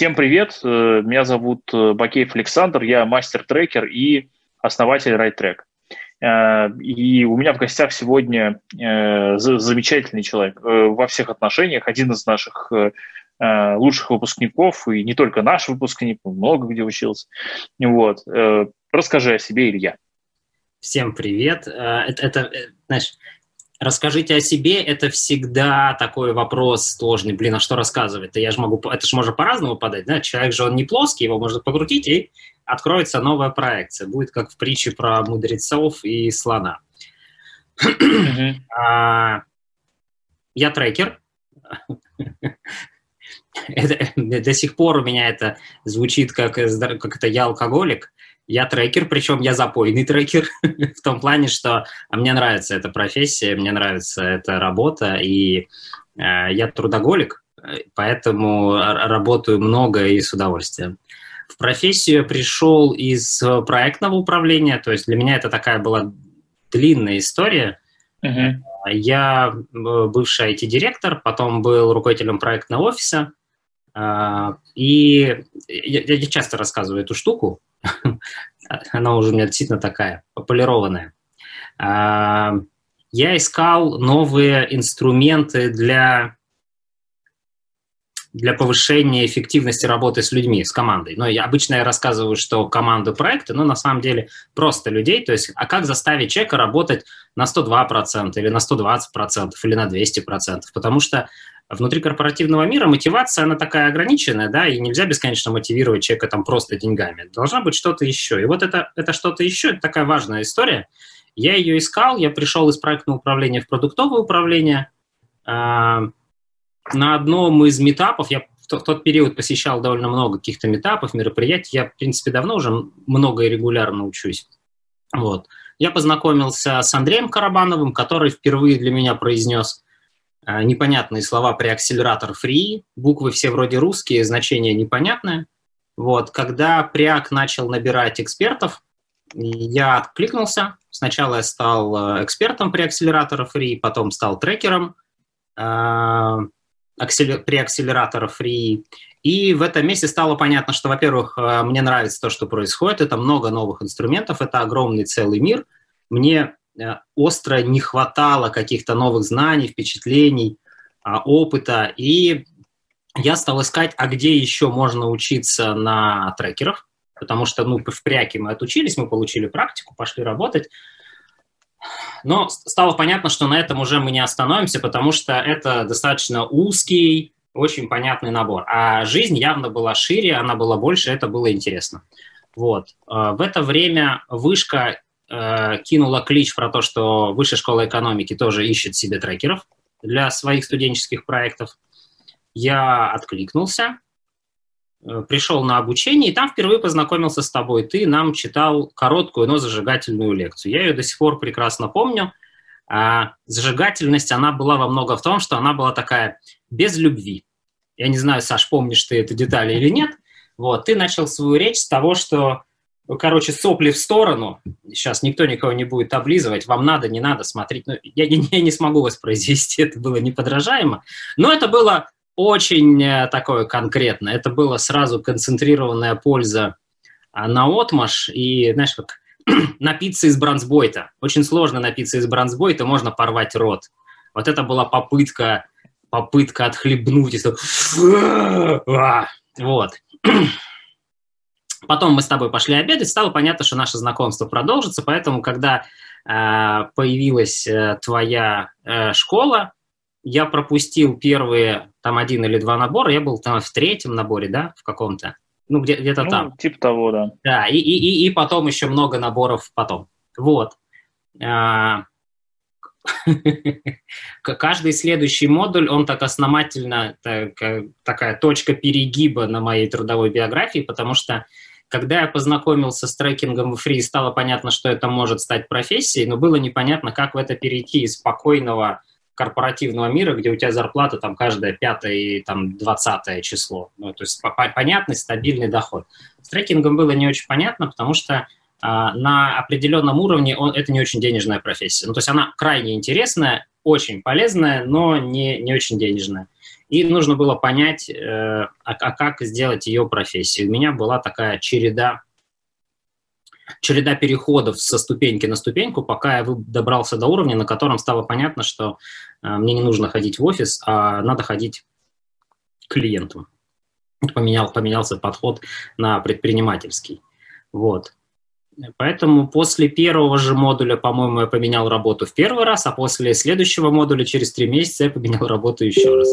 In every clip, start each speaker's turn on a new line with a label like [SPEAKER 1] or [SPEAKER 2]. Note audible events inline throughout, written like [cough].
[SPEAKER 1] Всем привет, э, меня зовут э, Бакеев Александр, я мастер-трекер и основатель RideTrack. Э, и у меня в гостях сегодня замечательный человек во всех отношениях, один из наших лучших выпускников, и не только наш выпускник, много где учился. Вот. Расскажи о себе, Илья.
[SPEAKER 2] Всем привет. Это, это знаешь, Расскажите о себе, это всегда такой вопрос сложный. Блин, а что рассказывать? Я же могу, это же можно по-разному подать, да? Человек же он не плоский, его можно покрутить, и откроется новая проекция. Будет как в притче про мудрецов и слона. [clears throat] А, я трекер. [laughs] До сих пор у меня это звучит как, как это я алкоголик. Я трекер, причем я запойный трекер, [laughs] в том плане, что мне нравится эта профессия, мне нравится эта работа, и э, я трудоголик, поэтому работаю много и с удовольствием. В профессию я пришел из проектного управления, то есть для меня это такая была длинная история. Uh-huh. Я э, бывший IT-директор, потом был руководителем проектного офиса, э, и я, я часто рассказываю эту штуку, [laughs] она уже у меня действительно такая полированная. А, я искал новые инструменты для, для повышения эффективности работы с людьми, с командой. Но я, обычно я рассказываю, что команды проекты, но на самом деле просто людей. То есть, а как заставить человека работать на 102% или на 120% или на 200%? Потому что внутри корпоративного мира мотивация, она такая ограниченная, да, и нельзя бесконечно мотивировать человека там просто деньгами. Должна быть что-то еще. И вот это, это что-то еще, это такая важная история. Я ее искал, я пришел из проектного управления в продуктовое управление. А, на одном из метапов, я в тот, период посещал довольно много каких-то метапов, мероприятий, я, в принципе, давно уже много и регулярно учусь. Вот. Я познакомился с Андреем Карабановым, который впервые для меня произнес непонятные слова при акселератор free, буквы все вроде русские, значения непонятные. Вот, когда Приак начал набирать экспертов, я откликнулся. Сначала я стал э, экспертом при акселератора free, потом стал трекером э, при акселератора free. И в этом месте стало понятно, что, во-первых, э, мне нравится то, что происходит. Это много новых инструментов, это огромный целый мир. Мне остро не хватало каких-то новых знаний, впечатлений, а, опыта. И я стал искать, а где еще можно учиться на трекерах, потому что ну, в пряке мы отучились, мы получили практику, пошли работать. Но стало понятно, что на этом уже мы не остановимся, потому что это достаточно узкий, очень понятный набор. А жизнь явно была шире, она была больше, это было интересно. Вот. Э, в это время вышка э, кинула клич про то, что Высшая школа экономики тоже ищет себе трекеров для своих студенческих проектов. Я откликнулся, э, пришел на обучение, и там впервые познакомился с тобой. Ты нам читал короткую, но зажигательную лекцию. Я ее до сих пор прекрасно помню. А зажигательность, она была во много в том, что она была такая без любви. Я не знаю, Саш, помнишь ты эту деталь или нет. Вот, ты начал свою речь с того, что короче, сопли в сторону. Сейчас никто никого не будет облизывать. Вам надо, не надо смотреть. Ну, я, я не смогу воспроизвести, [laughs] это было неподражаемо. Но это было очень э, такое конкретное. Это было сразу концентрированная польза а, на отмаш. И, знаешь, как [clears throat] напиться из бронзбойта. Очень сложно напиться из бронзбойта, можно порвать рот. Вот это была попытка, попытка отхлебнуть. И... [sniffs] Вот. [clears throat] Потом мы с тобой пошли обедать, стало понятно, что наше знакомство продолжится, поэтому, когда э, появилась э, твоя э, школа, я пропустил первые там один или два набора, я был там в третьем наборе, да, в каком-то, ну где, где-то ну, там.
[SPEAKER 1] Типа того, да.
[SPEAKER 2] Да, и, и, и, потом еще много наборов потом. Вот. [laughs] А, каждый следующий модуль, он так основательно, так, такая точка перегиба на моей трудовой биографии, потому что когда я познакомился с трекингом в фри, стало понятно, что это может стать профессией, но было непонятно, как в это перейти из спокойного корпоративного мира, где у тебя зарплата там каждое пятое и там двадцатое число. Ну, то есть понятный, стабильный доход. С трекингом было не очень понятно, потому что а, на определенном уровне он, это не очень денежная профессия. Ну, то есть она крайне интересная, очень полезная, но не, не очень денежная. И нужно было понять, э, а, а как сделать ее профессией. У меня была такая череда череда переходов со ступеньки на ступеньку, пока я добрался до уровня, на котором стало понятно, что э, мне не нужно ходить в офис, а надо ходить к клиентам. Поменял, поменялся подход на предпринимательский. Вот. Поэтому после первого же модуля, по-моему, я поменял работу в первый раз, а после следующего модуля через три месяца я поменял работу еще раз.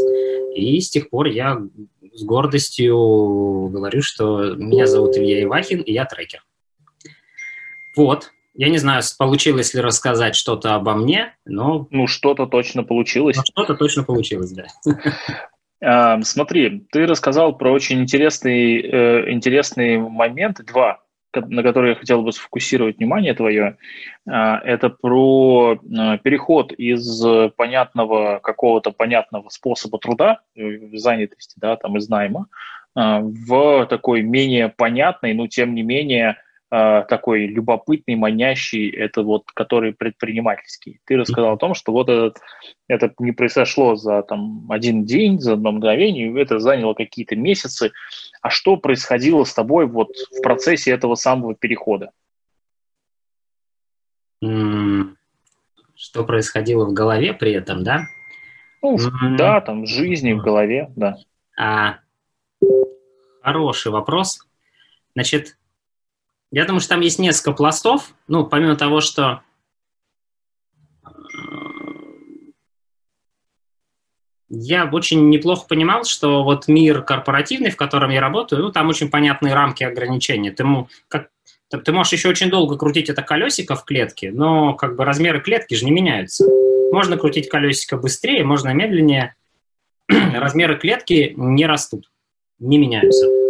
[SPEAKER 2] И с тех пор я с гордостью говорю, что меня зовут Илья Ивахин, и я трекер. Вот. Я не знаю, получилось ли рассказать что-то обо мне, но...
[SPEAKER 1] Ну, что-то точно получилось. Ну,
[SPEAKER 2] что-то точно получилось, да. [laughs]
[SPEAKER 1] А, смотри, ты рассказал про очень интересные, э, интересные моменты, два на которые я хотел бы сфокусировать внимание твое, а, это про а, переход из понятного какого-то понятного способа труда, э, занятости, да, там из найма, а, в такой менее понятный, но тем не менее такой любопытный, манящий, это вот, который предпринимательский. Ты рассказал о том, что вот этот, это не произошло за там один день, за одно мгновение, это заняло какие-то месяцы. А что происходило с тобой вот в процессе этого самого перехода?
[SPEAKER 2] Что происходило в голове при этом, да?
[SPEAKER 1] Ну, mm-hmm. да, там в жизни, в голове, да.
[SPEAKER 2] А, хороший вопрос. Значит, я думаю, что там есть несколько пластов. Ну, помимо того, что э, я очень неплохо понимал, что вот мир корпоративный, в котором я работаю, ну, там очень понятные рамки ограничения. Ты, как, ты можешь еще очень долго крутить это колесико в клетке, но как бы размеры клетки же не меняются. Можно крутить колесико быстрее, можно медленнее. [clears throat] Размеры клетки не растут, не меняются.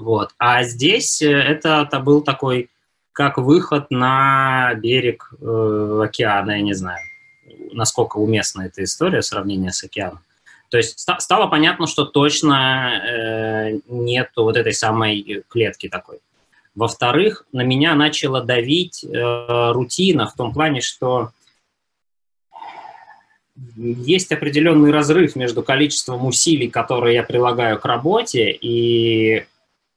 [SPEAKER 2] Вот. А здесь э, это, это был такой, как выход на берег э, океана, я не знаю, насколько уместна эта история, сравнение с океаном. То есть ст- стало понятно, что точно э, нет вот этой самой клетки такой. Во-вторых, на меня начала давить э, рутина в том плане, что есть определенный разрыв между количеством усилий, которые я прилагаю к работе, и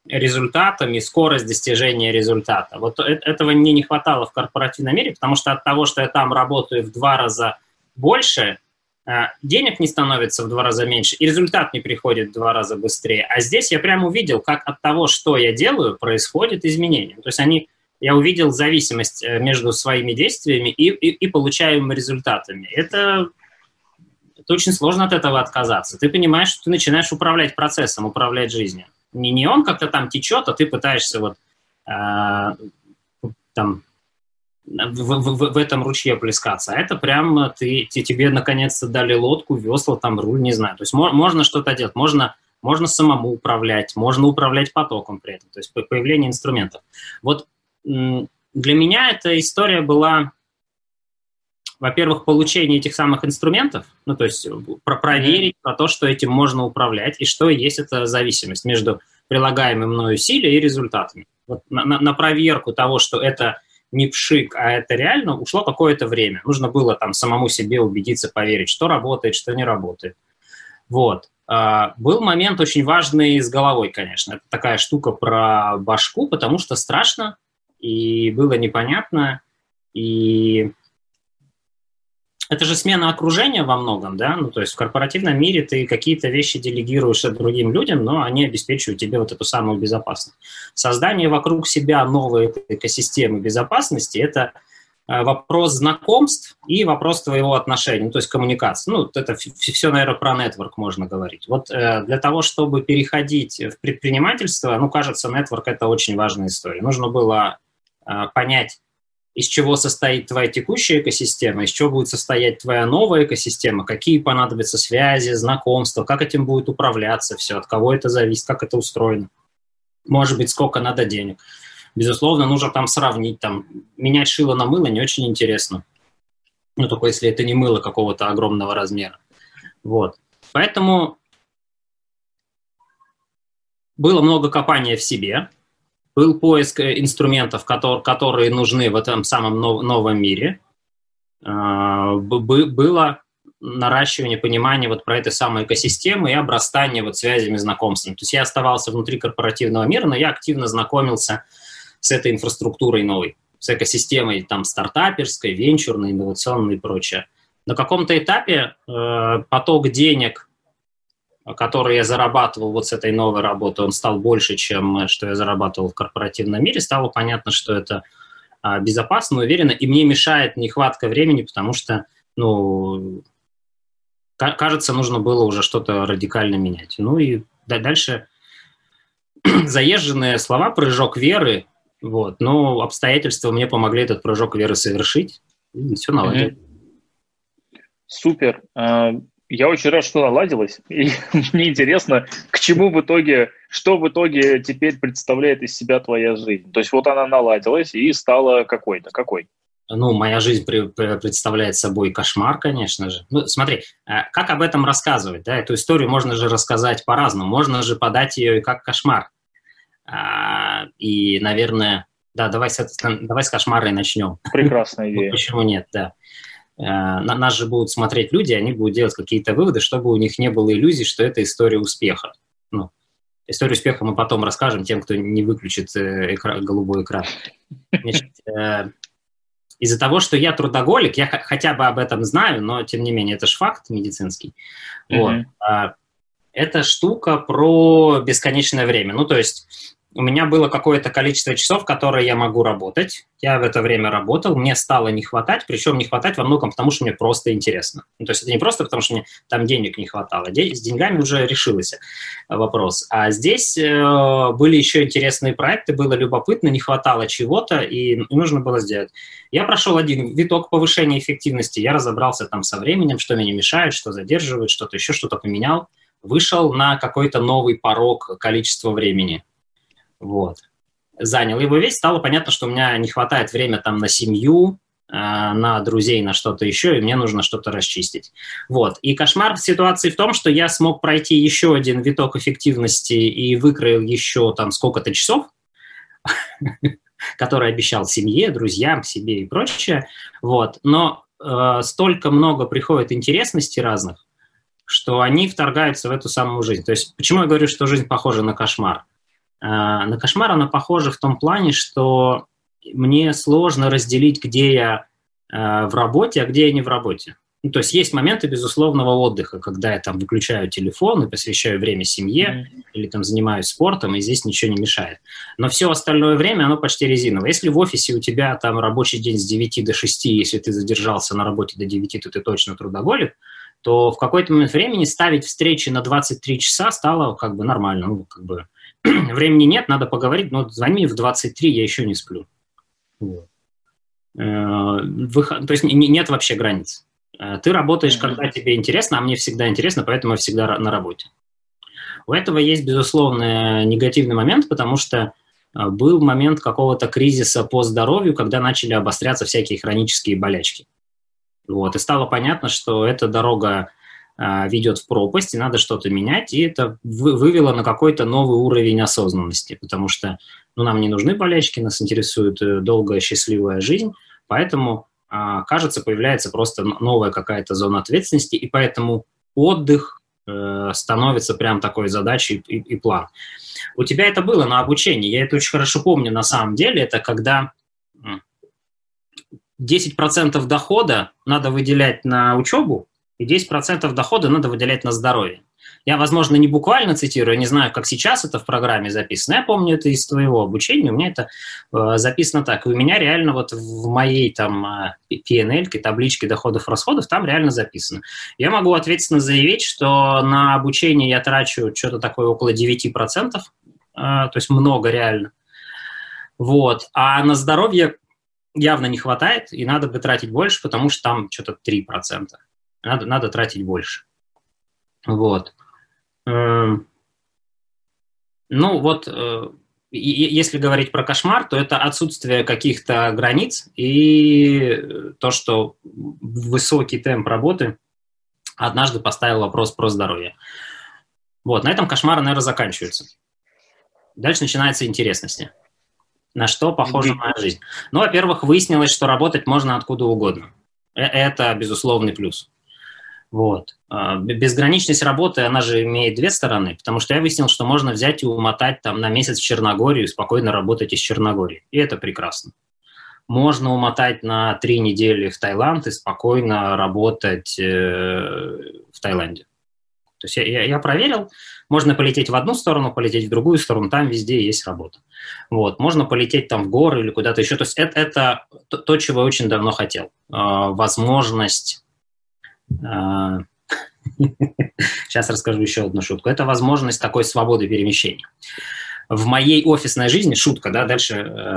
[SPEAKER 2] результатами, скорость достижения результата. Вот э, этого мне не хватало в корпоративном мире, потому что от того, что я там работаю в два раза больше, э, денег не становится в два раза меньше, и результат не приходит в два раза быстрее. А здесь я прямо увидел, как от того, что я делаю, происходит изменение. То есть они, я увидел зависимость э, между своими действиями и, и, и получаемыми результатами. Это, это очень сложно от этого отказаться. Ты понимаешь, что ты начинаешь управлять процессом, управлять жизнью не, не он как-то там течет, а ты пытаешься вот э, там в, в, в этом ручье плескаться. А это прям ты, тебе наконец-то дали лодку, весла, там руль, не знаю. То есть мо, можно что-то делать, можно, можно самому управлять, можно управлять потоком при этом, то есть появление инструментов. Вот для меня эта история была во-первых, получение этих самых инструментов, ну, то есть э, про проверить про то, что этим можно управлять, и что есть эта зависимость между прилагаемым мною усилием и результатами. Вот на, на, на проверку того, что это не пшик, а это реально, ушло какое-то время. Нужно было там самому себе убедиться, поверить, что работает, что не работает. Вот. А, был момент очень важный с головой, конечно. Это такая штука про башку, потому что страшно, и было непонятно, и это же смена окружения во многом, да, ну, то есть в корпоративном мире ты какие-то вещи делегируешь другим людям, но они обеспечивают тебе вот эту самую безопасность. Создание вокруг себя новой экосистемы безопасности – это э, вопрос знакомств и вопрос твоего отношения, ну, то есть коммуникации. Ну, это все, наверное, про нетворк можно говорить. Вот э, для того, чтобы переходить в предпринимательство, ну, кажется, нетворк – это очень важная история. Нужно было э, понять, из чего состоит твоя текущая экосистема, из чего будет состоять твоя новая экосистема, какие понадобятся связи, знакомства, как этим будет управляться все, от кого это зависит, как это устроено. Может быть, сколько надо денег. Безусловно, нужно там сравнить, там, менять шило на мыло не очень интересно. Ну, только если это не мыло какого-то огромного размера. Вот. Поэтому было много копания в себе, был поиск э, инструментов, которые нужны в этом самом новом мире. А, было наращивание понимания вот про этой самой экосистемы и обрастание вот связями, знакомствами. То есть я оставался внутри корпоративного мира, но я активно знакомился с этой инфраструктурой новой, с экосистемой там стартаперской, венчурной, инновационной и прочее. На каком-то этапе э, поток денег, который я зарабатывал вот с этой новой работы, он стал больше, чем что я зарабатывал в корпоративном мире. Стало понятно, что это э, безопасно, уверенно, и мне мешает нехватка времени, потому что, ну, кажется, нужно было уже что-то радикально менять. Ну и дальше [clears throat] заезженные слова, прыжок веры, вот. Но обстоятельства мне помогли этот прыжок веры совершить, и все наладилось.
[SPEAKER 1] Супер. Я очень рад, что наладилось. [laughs] И мне интересно, к чему в итоге, что в итоге теперь представляет из себя твоя жизнь. То есть вот она наладилась и стала какой-то. Какой?
[SPEAKER 2] Ну, моя жизнь представляет собой кошмар, конечно же. Ну, смотри, а, как об этом рассказывать, да? Эту историю можно же рассказать по-разному. Можно же подать ее и как кошмар. А, и, наверное, да, давай с, давай с кошмара и начнем.
[SPEAKER 1] Прекрасная [laughs] идея.
[SPEAKER 2] Почему нет, да. А, на нас же будут смотреть люди, они будут делать какие-то выводы, чтобы у них не было иллюзий, что это история успеха. Ну, историю успеха мы потом расскажем тем, кто не выключит э, экран, голубой экран. Значит, э, из-за того, что я трудоголик, я хотя бы об этом знаю, но тем не менее это же факт медицинский. Mm-hmm. Вот это штука про бесконечное время. Ну, то есть у меня было какое-то количество часов, которые я могу работать. Я в это время работал, мне стало не хватать, причем не хватать во многом потому, что мне просто интересно. Ну, то есть это не просто потому, что мне там денег не хватало. С деньгами уже решился вопрос. А здесь э, были еще интересные проекты, было любопытно, не хватало чего-то, и нужно было сделать. Я прошел один виток повышения эффективности, я разобрался там со временем, что меня мешает, что задерживает, что-то еще, что-то поменял вышел на какой-то новый порог количества времени. Вот. Занял его весь, стало понятно, что у меня не хватает времени там на семью, э, на друзей, на что-то еще, и мне нужно что-то расчистить. Вот. И кошмар ситуации в том, что я смог пройти еще один виток эффективности и выкроил еще там сколько-то часов, [laughs] который обещал семье, друзьям, себе и прочее. Вот. Но э, столько много приходит интересностей разных, что они вторгаются в эту самую жизнь. То есть почему я говорю, что жизнь похожа на кошмар? А, на кошмар она похожа в том плане, что мне сложно разделить, где я а, в работе, а где я не в работе. Ну, то есть есть моменты безусловного отдыха, когда я там выключаю телефон и посвящаю время семье mm-hmm. или там занимаюсь спортом, и здесь ничего не мешает. Но все остальное время, оно почти резиновое. Если в офисе у тебя там рабочий день с 9 до 6, если ты задержался на работе до 9, то ты точно трудоголик, то в какой-то момент времени ставить встречи на 23 часа стало как бы нормально. Ну, как бы [clears throat] времени нет, надо поговорить, но звони в 23, я еще не сплю. Вот. Э, выход, то есть нет вообще границ. Э, ты работаешь, когда тебе интересно, а мне всегда интересно, поэтому я всегда на работе. У этого есть, безусловно, негативный момент, потому что э, был момент какого-то кризиса по здоровью, когда начали обостряться всякие хронические болячки. Вот, и стало понятно, что эта дорога ведет в пропасть, и надо что-то менять, и это вы, вывело на какой-то новый уровень осознанности, потому что ну, нам не нужны болячки, нас интересует э, долгая счастливая жизнь, поэтому, а, кажется, появляется просто новая какая-то зона ответственности, и поэтому отдых э, становится прям такой задачей и, и план. У тебя это было на обучении, я это очень хорошо помню на самом деле, это когда 10% дохода надо выделять на учебу, и 10% дохода надо выделять на здоровье. Я, возможно, не буквально цитирую, не знаю, как сейчас это в программе записано. Я помню это из твоего обучения, у меня это э, записано так. И у меня реально вот в моей там э, PNL, табличке доходов-расходов, там реально записано. Я могу ответственно заявить, что на обучение я трачу что-то такое около 9%, э, то есть много реально. Вот. А на здоровье явно не хватает, и надо бы тратить больше, потому что там что-то 3%. Надо, надо тратить больше. Вот. Эм, ну вот, э, если говорить про кошмар, то это отсутствие каких-то границ и то, что высокий темп работы однажды поставил вопрос про здоровье. Вот, на этом кошмары, наверное, заканчиваются. Дальше начинается интересности. На что похожа моя жизнь? Ну, во-первых, выяснилось, что работать можно откуда угодно. Э, это безусловный плюс. Вот. А, безграничность работы, она же имеет две стороны, потому что я выяснил, что можно взять и умотать там на месяц в Черногорию и спокойно работать из Черногории. И это прекрасно. Можно умотать на три недели в Таиланд и спокойно работать э, в Таиланде. То есть я, я проверил, можно полететь в одну сторону, полететь в другую сторону, там везде есть работа. Вот. Можно полететь там в горы или куда-то еще. То есть это, это то, чего я очень давно хотел. Э, возможность [laughs] Сейчас расскажу еще одну шутку. Это возможность такой свободы перемещения. В моей офисной жизни, шутка, да, дальше э,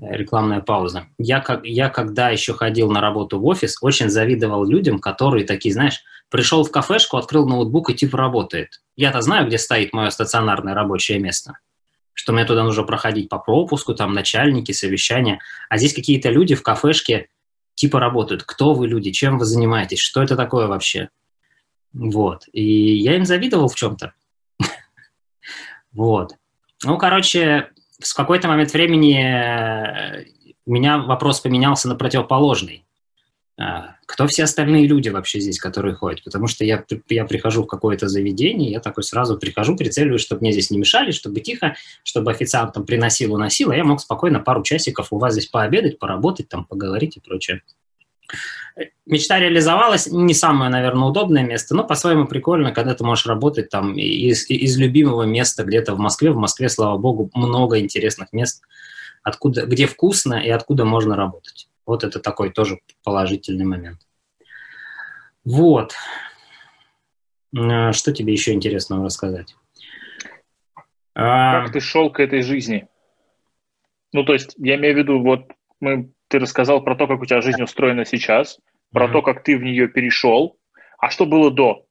[SPEAKER 2] рекламная пауза. Я, как, я когда еще ходил на работу в офис, очень завидовал людям, которые такие, знаешь, пришел в кафешку, открыл ноутбук и типа работает. Я-то знаю, где стоит мое стационарное рабочее место что мне туда нужно проходить по пропуску, там начальники, совещания. А здесь какие-то люди в кафешке типа работают. Кто вы люди, чем вы занимаетесь, что это такое вообще? Вот. И я им завидовал в чем-то. [laughs] Вот. Ну, короче, в какой-то момент времени э, у меня вопрос поменялся на противоположный. А, кто все остальные люди вообще здесь, которые ходят? Потому что я, я прихожу в какое-то заведение, я такой сразу прихожу, прицеливаюсь, чтобы мне здесь не мешали, чтобы тихо, чтобы официант там приносил, уносил, а я мог спокойно пару часиков у вас здесь пообедать, поработать, там, поговорить и прочее. Мечта реализовалась, не самое, наверное, удобное место, но по-своему прикольно, когда ты можешь работать там из, из любимого места где-то в Москве. В Москве, слава богу, много интересных мест, откуда, где вкусно и откуда можно работать. Вот это такой тоже положительный момент. Вот. Э, что тебе еще интересного рассказать?
[SPEAKER 1] А, как ты шел к этой жизни? Ну, то есть, я имею в виду, вот мы, ты рассказал про то, как у тебя жизнь устроена сейчас, про mm-hmm. то, как ты в нее перешел. А что было до?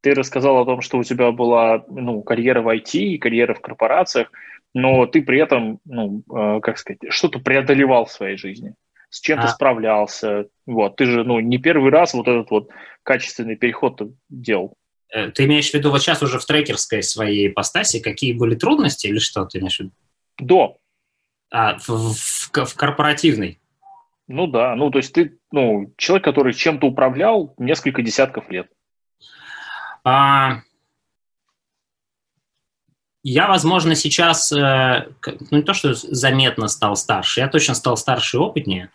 [SPEAKER 1] Ты рассказал о том, что у тебя была ну, карьера в IT, карьера в корпорациях, но ты при этом, ну, э, как сказать, что-то преодолевал в своей жизни с чем-то а. справлялся. Вот, ты же, ну, не первый раз вот этот вот качественный переход делал.
[SPEAKER 2] Э, ты имеешь в виду вот сейчас уже в трекерской своей ипостаси, какие были трудности или что ты имеешь в виду?
[SPEAKER 1] До.
[SPEAKER 2] А, в, в, в корпоративной?
[SPEAKER 1] Ну да, ну то есть ты, ну, человек, который чем-то управлял несколько десятков лет.
[SPEAKER 2] А, я, возможно, сейчас, э, ну не то, что заметно стал старше, я точно стал старше и опытнее.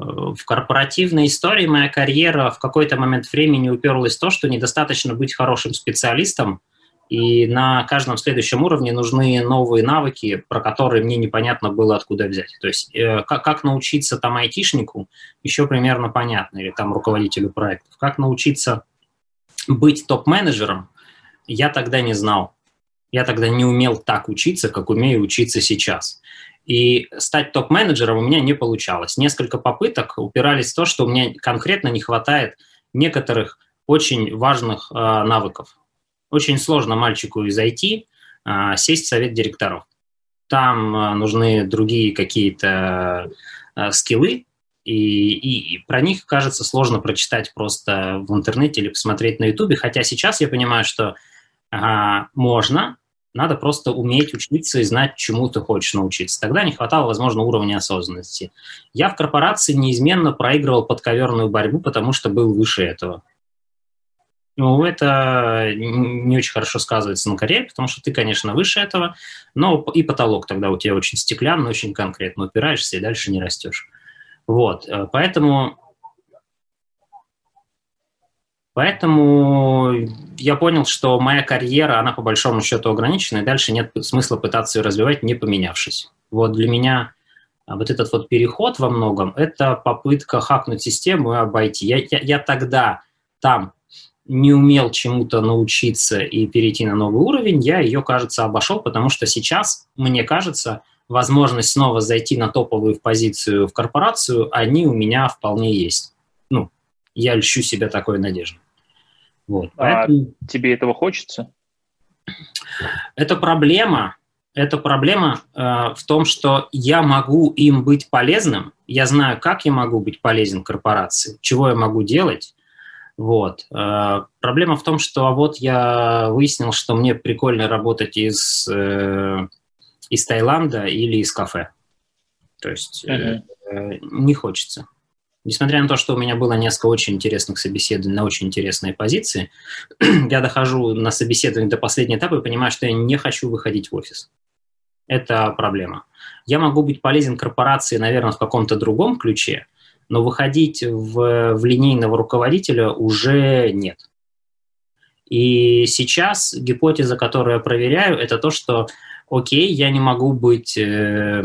[SPEAKER 2] Э, в корпоративной истории моя карьера в какой-то момент времени уперлась в то, что недостаточно быть хорошим специалистом, и на каждом следующем уровне нужны новые навыки, про которые мне непонятно было откуда взять. То есть э, как, как научиться там айтишнику, еще примерно понятно, или там руководителю проектов. Как научиться быть топ-менеджером, я тогда не знал. Я тогда не умел так учиться, как умею учиться сейчас. И стать топ-менеджером у меня не получалось. Несколько попыток упирались в то, что у меня конкретно не хватает некоторых очень важных э, навыков. Очень сложно мальчику из IT э, сесть в совет директоров. Там э, нужны другие какие-то э, скиллы, и, и, и про них, кажется, сложно прочитать просто в интернете или посмотреть на Ютубе. Хотя сейчас я понимаю, что а, можно, надо просто уметь учиться и знать, чему ты хочешь научиться. Тогда не хватало, возможно, уровня осознанности. Я в корпорации неизменно проигрывал подковерную борьбу, потому что был выше этого. Ну, это не очень хорошо сказывается на карьере, потому что ты, конечно, выше этого, но и потолок тогда у тебя очень стеклянный, очень конкретно упираешься и дальше не растешь. Вот, э, поэтому Поэтому я понял, что моя карьера, она по большому счету ограничена, и дальше нет смысла пытаться ее развивать, не поменявшись. Вот для меня а, вот этот вот переход во многом – это попытка хакнуть систему и обойти. Я, я, я тогда там не умел чему-то научиться и перейти на новый уровень, я ее, кажется, обошел, потому что сейчас, мне кажется, возможность снова зайти на топовую позицию в корпорацию, они у меня вполне есть. Ну, я льщу себя такой надеждой.
[SPEAKER 1] Вот, а поэтому... тебе этого хочется?
[SPEAKER 2] Это проблема. Это проблема э, в том, что я могу им быть полезным. Я знаю, как я могу быть полезен корпорации, чего я могу делать. Вот. Э, проблема в том, что а вот я выяснил, что мне прикольно работать из, э, из Таиланда или из кафе. То есть uh-huh. э, не хочется. Несмотря на то, что у меня было несколько очень интересных собеседований на очень интересные позиции, [clears throat] я дохожу на собеседование до последнего этапа и понимаю, что я не хочу выходить в офис. Это проблема. Я могу быть полезен корпорации, наверное, в каком-то другом ключе, но выходить в, в линейного руководителя уже нет. И сейчас гипотеза, которую я проверяю, это то, что, окей, я не могу быть э,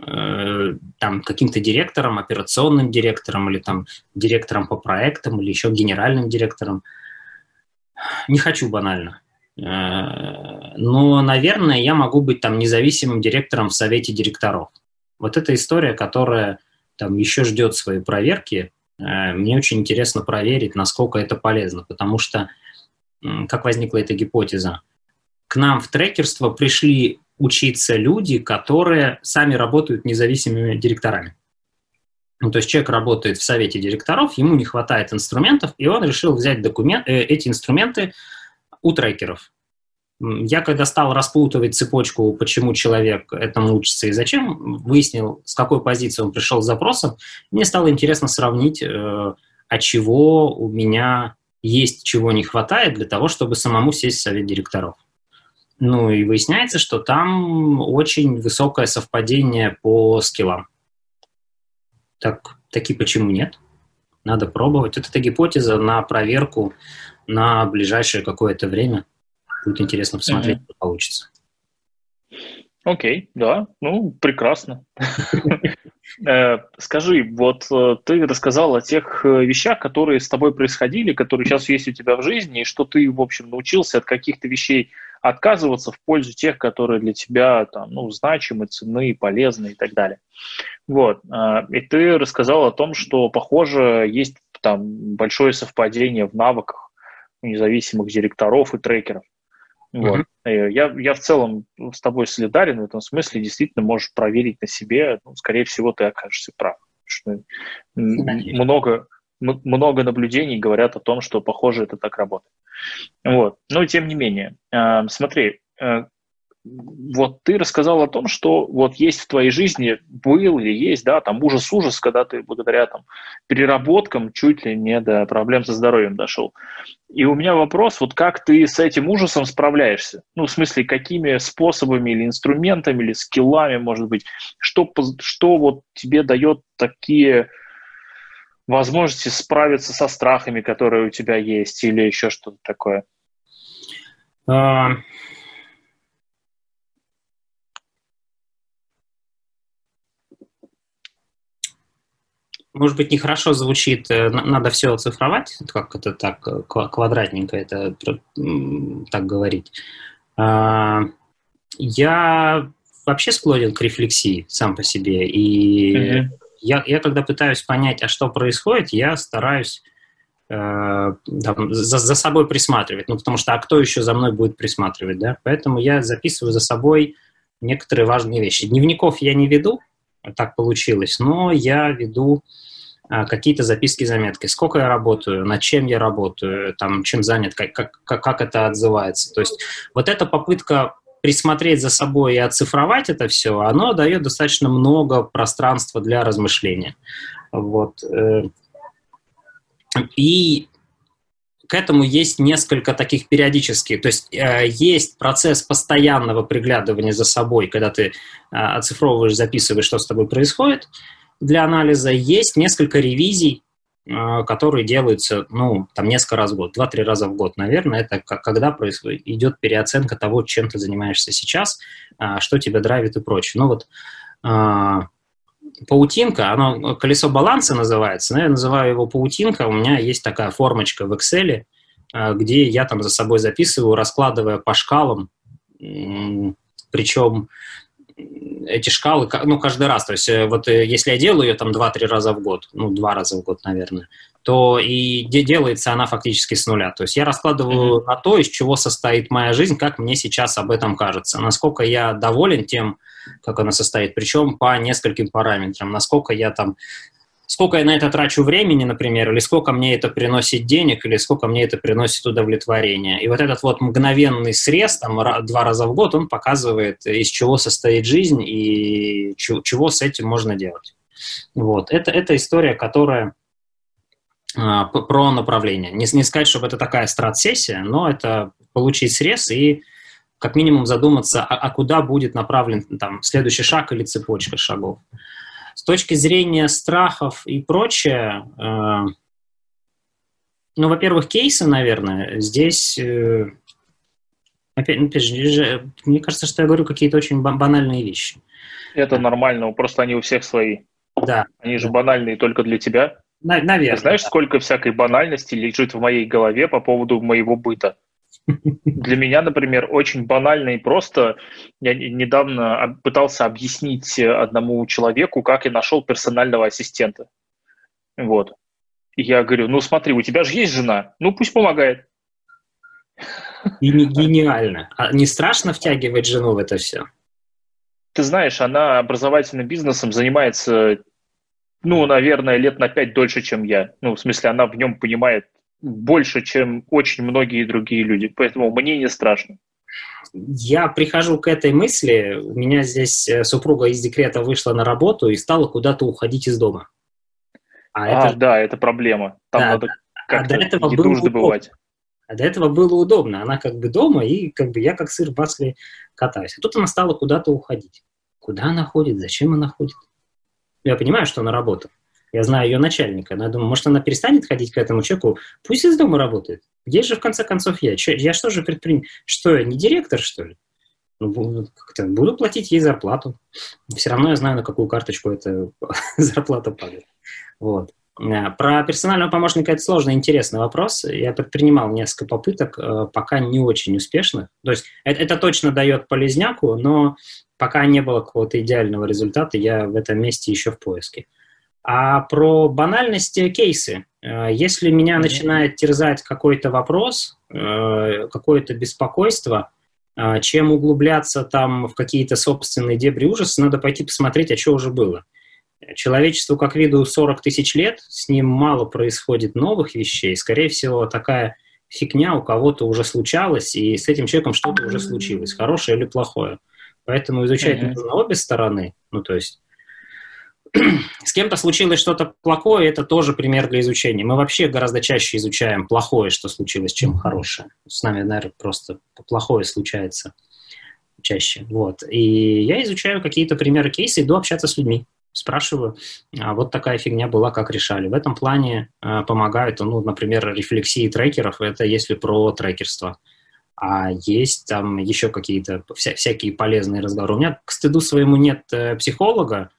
[SPEAKER 2] там каким-то директором, операционным директором или там директором по проектам или еще генеральным директором. Не хочу банально. Э, но, наверное, я могу быть там независимым директором в совете директоров. Вот эта история, которая там еще ждет своей проверки, э, мне очень интересно проверить, насколько это полезно, потому что как возникла эта гипотеза? К нам в трекерство пришли учиться люди, которые сами работают независимыми директорами. Ну, то есть человек работает в совете директоров, ему не хватает инструментов, и он решил взять документ, э, эти инструменты у трекеров. Я когда стал распутывать цепочку, почему человек этому учится и зачем, выяснил, с какой позиции он пришел с запросом, мне стало интересно сравнить, э, от чего у меня есть чего не хватает для того, чтобы самому сесть в совет директоров. Ну и выясняется, что там очень высокое совпадение по скиллам. Так, таки почему нет? Надо пробовать. Вот эта гипотеза на проверку на ближайшее какое-то время. Будет интересно посмотреть, mm-hmm. что получится.
[SPEAKER 1] Окей, okay, да, ну, прекрасно. Э, скажи, вот э, ты рассказал о тех э, вещах, которые с тобой происходили, которые сейчас есть у тебя в жизни, и что ты, в общем, научился от каких-то вещей отказываться в пользу тех, которые для тебя там, ну, значимы, ценны, полезны и так далее. Вот. И ты рассказал о том, что, похоже, есть там большое совпадение в навыках независимых директоров и трекеров. Вот. Mm-hmm. Я, я в целом с тобой солидарен в этом смысле, действительно можешь проверить на себе, ну, скорее всего, ты окажешься прав. Что много, много наблюдений говорят о том, что, похоже, это так работает. Вот. Но тем не менее, э, смотри, э, вот ты рассказал о том, что вот есть в твоей жизни, был или есть, да, там ужас-ужас, когда ты благодаря там переработкам чуть ли не до проблем со здоровьем дошел. И у меня вопрос, вот как ты с этим ужасом справляешься? Ну, в смысле, какими способами или инструментами, или скиллами, может быть, что, что вот тебе дает такие возможности справиться со страхами, которые у тебя есть, или еще что-то такое? А,
[SPEAKER 2] может быть, нехорошо звучит, э, надо все оцифровать, как это так э, квадратненько это так говорить. А, я вообще склонен к рефлексии сам по себе, и mm-hmm. Я, я когда пытаюсь понять, а что происходит, я стараюсь э, там, за, за собой присматривать, ну, потому что а кто еще за мной будет присматривать, да, поэтому я записываю за собой некоторые важные вещи. Дневников я не веду, так получилось, но я веду а, какие-то записки, заметки, сколько я работаю, над чем я работаю, там, чем занят, как, как, как это отзывается. То есть вот эта попытка присмотреть за собой и оцифровать это все, оно дает достаточно много пространства для размышления. Вот. Э, и к этому есть несколько таких периодических. То есть э, есть процесс постоянного приглядывания за собой, когда ты э, оцифровываешь, записываешь, что с тобой происходит – для анализа. Есть несколько ревизий, а, которые делаются, ну, там несколько раз в год, два-три раза в год, наверное, это когда происходит, идет переоценка того, чем ты занимаешься сейчас, а, что тебя драйвит и прочее. Ну вот а, паутинка, оно колесо баланса называется, но я называю его паутинка, у меня есть такая формочка в Excel, где я там за собой записываю, раскладывая по шкалам, причем эти шкалы, ну, каждый раз, то есть э, вот э, если я делаю ее там 2-3 раза в год, ну, два раза в год, наверное, то и делается она фактически с нуля. То есть я раскладываю mm-hmm. на то, из чего состоит моя жизнь, как мне сейчас об этом кажется, насколько я доволен тем, как она состоит, причем по нескольким параметрам, насколько я там сколько я на это трачу времени, например, или сколько мне это приносит денег, или сколько мне это приносит удовлетворение. И вот этот вот мгновенный срез, там, два раза в год, он показывает, из чего состоит жизнь и чего с этим можно делать. Вот. Это, это история, которая а, про направление. Не, не сказать, чтобы это такая страт-сессия, но это получить срез и как минимум задуматься, а, а куда будет направлен там, следующий шаг или цепочка шагов. С точки зрения страхов и прочее, э, ну, во-первых, кейсы, наверное, здесь, э, опять, опять же, мне кажется, что я говорю какие-то очень банальные вещи.
[SPEAKER 1] Это нормально, просто они у всех свои.
[SPEAKER 2] Да.
[SPEAKER 1] Они же банальные только для тебя.
[SPEAKER 2] На, наверное.
[SPEAKER 1] Ты знаешь, да. сколько всякой банальности лежит в моей голове по поводу моего быта? Для меня, например, очень банально и просто. Я недавно пытался объяснить одному человеку, как я нашел персонального ассистента. Вот. И я говорю, ну смотри, у тебя же есть жена, ну пусть помогает.
[SPEAKER 2] И не гениально. А не страшно втягивать жену в это все?
[SPEAKER 1] Ты знаешь, она образовательным бизнесом занимается, ну, наверное, лет на пять дольше, чем я. Ну, в смысле, она в нем понимает больше, чем очень многие другие люди. Поэтому мне не страшно.
[SPEAKER 2] Я прихожу к этой мысли. У меня здесь э, супруга из декрета вышла на работу и стала куда-то уходить из дома.
[SPEAKER 1] А, а это... да, это проблема. Там да, надо как-то а до этого было добывать.
[SPEAKER 2] А до этого было удобно. Она как бы дома, и как бы я как сыр в масле катаюсь. А тут она стала куда-то уходить. Куда она ходит? Зачем она ходит? Я понимаю, что она работает. Я знаю ее начальника. Но я думаю, может, она перестанет ходить к этому человеку? Пусть из дома работает. Где же, в конце концов, я? Че, я что же предпринят? Что, я не директор, что ли? Ну, буду платить ей зарплату. Все равно я знаю, на какую карточку эта [laughs] зарплата падает. Вот. Э, про персонального помощника это сложный, интересный вопрос. Я предпринимал несколько попыток, э, пока не очень успешных. То есть это, это точно дает полезняку, но пока не было какого-то идеального результата, я в этом месте еще в поиске. А про банальности кейсы. Э, если меня начинает терзать какой-то вопрос, э, какое-то беспокойство, э, чем углубляться там в какие-то собственные дебри ужаса, надо пойти посмотреть, а что уже было. Человечеству как виду 40 тысяч лет, с ним мало происходит новых вещей. Скорее всего, такая фигня у кого-то уже случалась, и с этим человеком что-то уже случилось, хорошее или плохое. Поэтому изучать mm-hmm. нужно обе стороны. Ну, то есть с кем-то случилось что-то плохое, это тоже пример для изучения. Мы вообще гораздо чаще изучаем плохое, что случилось, чем хорошее. С нами, наверное, просто плохое случается чаще. Вот. И я изучаю какие-то примеры кейсы, иду общаться с людьми. Спрашиваю, а вот такая фигня была, как решали. В этом плане э, помогают, ну, например, рефлексии трекеров, это если про трекерство. А есть там еще какие-то вся, всякие полезные разговоры. У меня, к стыду своему, нет э, психолога,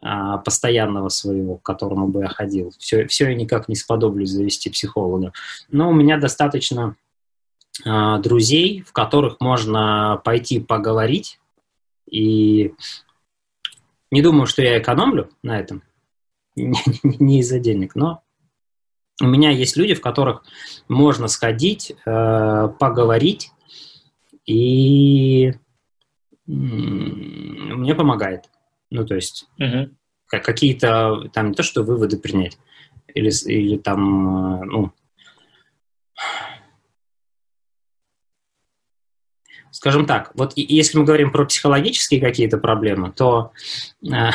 [SPEAKER 2] постоянного своего, к которому бы я ходил. Все, все я никак не сподоблюсь завести психолога. Но у меня достаточно а, друзей, в которых можно пойти поговорить. И не думаю, что я экономлю на этом. Не из-за денег, но у меня есть люди, в которых можно сходить, э, поговорить, и мне помогает. Ну, то есть угу. какие-то там не то, что выводы принять, или, или там, э, ну, скажем так, вот если мы говорим про психологические какие-то проблемы, то э,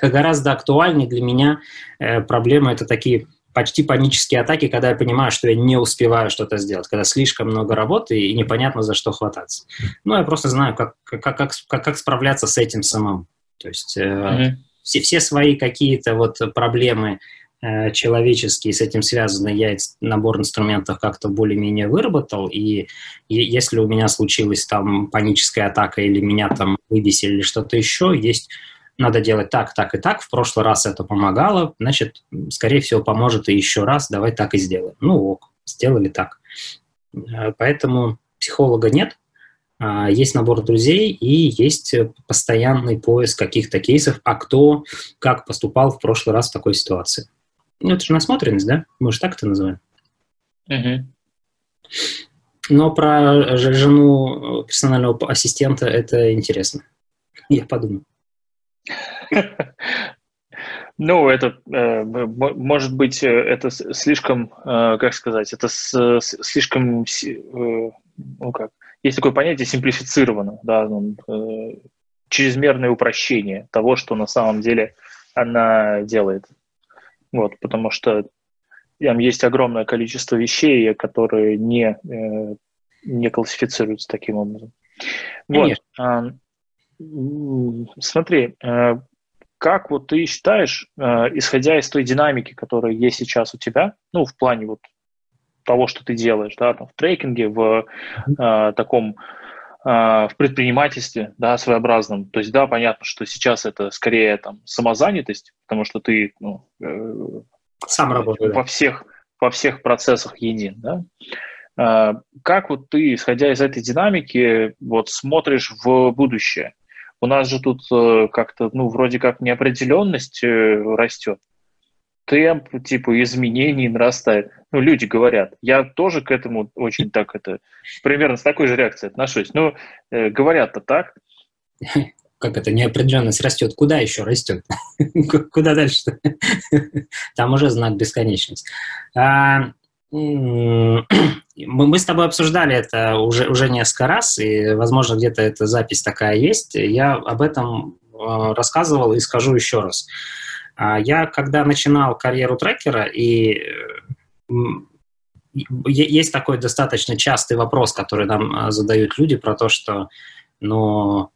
[SPEAKER 2] [laughs] гораздо актуальнее для меня э, проблемы это такие почти панические атаки, когда я понимаю, что я не успеваю что-то сделать, когда слишком много работы и непонятно за что хвататься. Ну, я просто знаю, как, как, как, как, как справляться с этим самым. То есть э, mm-hmm. все, все свои какие-то вот проблемы э, человеческие с этим связаны, я набор инструментов как-то более-менее выработал, и, и если у меня случилась там паническая атака или меня там выбесили или что-то еще, есть надо делать так, так и так, в прошлый раз это помогало, значит, скорее всего, поможет и еще раз, давай так и сделаем. Ну ок, сделали так. Э, поэтому психолога нет, есть набор друзей и есть э, постоянный поиск каких-то кейсов, а кто как поступал в прошлый раз в такой ситуации. Ну, это же насмотренность, да? Мы же так это называем.
[SPEAKER 1] Угу.
[SPEAKER 2] Но про жену персонального ассистента это интересно. Я подумаю. [laughs]
[SPEAKER 1] Ну, это, э, может быть, э, это слишком, как сказать, это слишком, ну как, есть такое понятие симплифицировано, да, ну, э, чрезмерное упрощение того, что на самом деле она делает. Вот, потому что там есть огромное количество вещей, которые не, э, не классифицируются таким образом. Вот. А, смотри, э, как вот ты считаешь, э, исходя из той динамики, которая есть сейчас у тебя, ну, в плане вот того, что ты делаешь, да, там, в трекинге, в э, таком э, в предпринимательстве, да, своеобразном. То есть, да, понятно, что сейчас это скорее там самозанятость, потому что ты ну, э,
[SPEAKER 2] сам работаешь
[SPEAKER 1] во всех во всех процессах един, да. Э, как вот ты, исходя из этой динамики, вот смотришь в будущее? У нас же тут э, как-то, ну, вроде как неопределенность э, растет темп, типа, изменений нарастает. Ну, люди говорят. Я тоже к этому очень так это, примерно с такой же реакцией отношусь. Ну, э, говорят-то так. [laughs]
[SPEAKER 2] Как это, неопределенность растет? Куда еще растет? [laughs] Куда дальше? [laughs] Там уже знак бесконечности. А, [clears throat] мы, с тобой обсуждали это уже, уже несколько раз, и, возможно, где-то эта запись такая есть. Я об этом э, рассказывал и скажу еще раз. А я, когда начинал карьеру трекера, и э, есть такой достаточно частый вопрос, который нам а, задают люди про то, что, ну,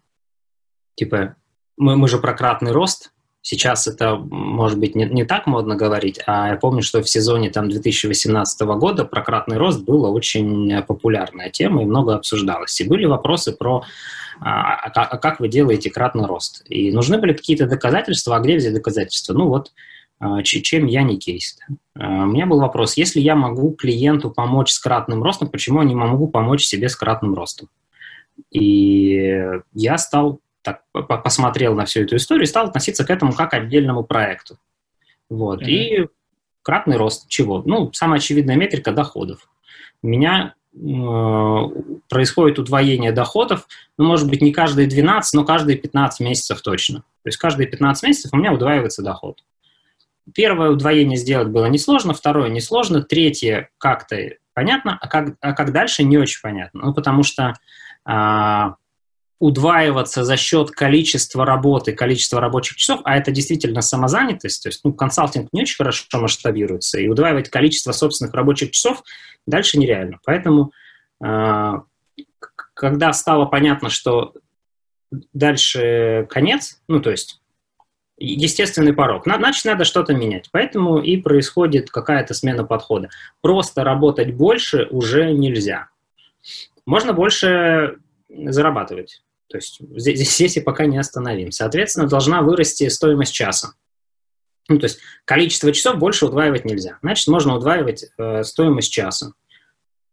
[SPEAKER 2] типа, мы, мы же про кратный рост, Сейчас это, может быть, не, не так модно говорить, а я помню, что в сезоне там, 2018 года прократный рост была очень популярная тема и много обсуждалось. И были вопросы про а, а, а как вы делаете кратный рост. И нужны были какие-то доказательства, а где взять доказательства? Ну вот, а, чем я не кейс. А, у меня был вопрос, если я могу клиенту помочь с кратным ростом, почему я не могу помочь себе с кратным ростом? И я стал так, посмотрел на всю эту историю и стал относиться к этому как к отдельному проекту. Вот. Mm-hmm. И кратный рост чего? Ну, самая очевидная метрика – доходов. У меня э, происходит удвоение доходов, ну, может быть, не каждые 12, но каждые 15 месяцев точно. То есть каждые 15 месяцев у меня удваивается доход. Первое удвоение сделать было несложно, второе несложно, третье как-то понятно, а как, а как дальше не очень понятно. Ну, потому что а, удваиваться за счет количества работы, количества рабочих часов, а это действительно самозанятость, то есть ну, консалтинг не очень хорошо масштабируется, и удваивать количество собственных рабочих часов дальше нереально. Поэтому, э, когда стало понятно, что дальше конец, ну, то есть естественный порог, значит, надо что-то менять. Поэтому и происходит какая-то смена подхода. Просто работать больше уже нельзя. Можно больше зарабатывать. То есть здесь, здесь и пока не остановим. Соответственно, должна вырасти стоимость часа. Ну, то есть количество часов больше удваивать нельзя. Значит, можно удваивать э, стоимость часа.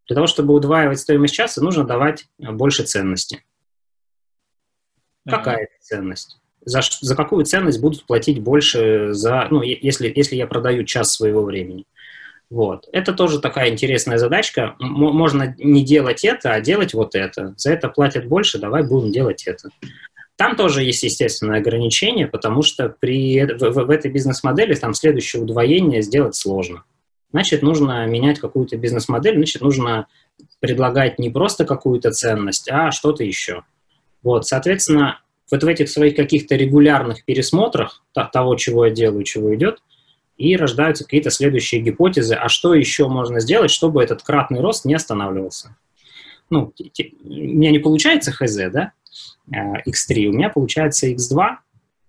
[SPEAKER 2] Для того, чтобы удваивать стоимость часа, нужно давать больше ценности. Какая это ценность? За, за какую ценность будут платить больше за, ну, если, если я продаю час своего времени? Вот. Это тоже такая интересная задачка. М- можно не делать это, а делать вот это. За это платят больше, давай будем делать это. Там тоже есть естественное ограничение, потому что при, в, в, в этой бизнес-модели там следующее удвоение сделать сложно. Значит, нужно менять какую-то бизнес-модель, значит, нужно предлагать не просто какую-то ценность, а что-то еще. Вот, соответственно, вот в этих своих каких-то регулярных пересмотрах того, чего я делаю, чего идет, и рождаются какие-то следующие гипотезы, а что еще можно сделать, чтобы этот кратный рост не останавливался. Ну, у меня не получается HZ, да, X3, э, у меня получается X2.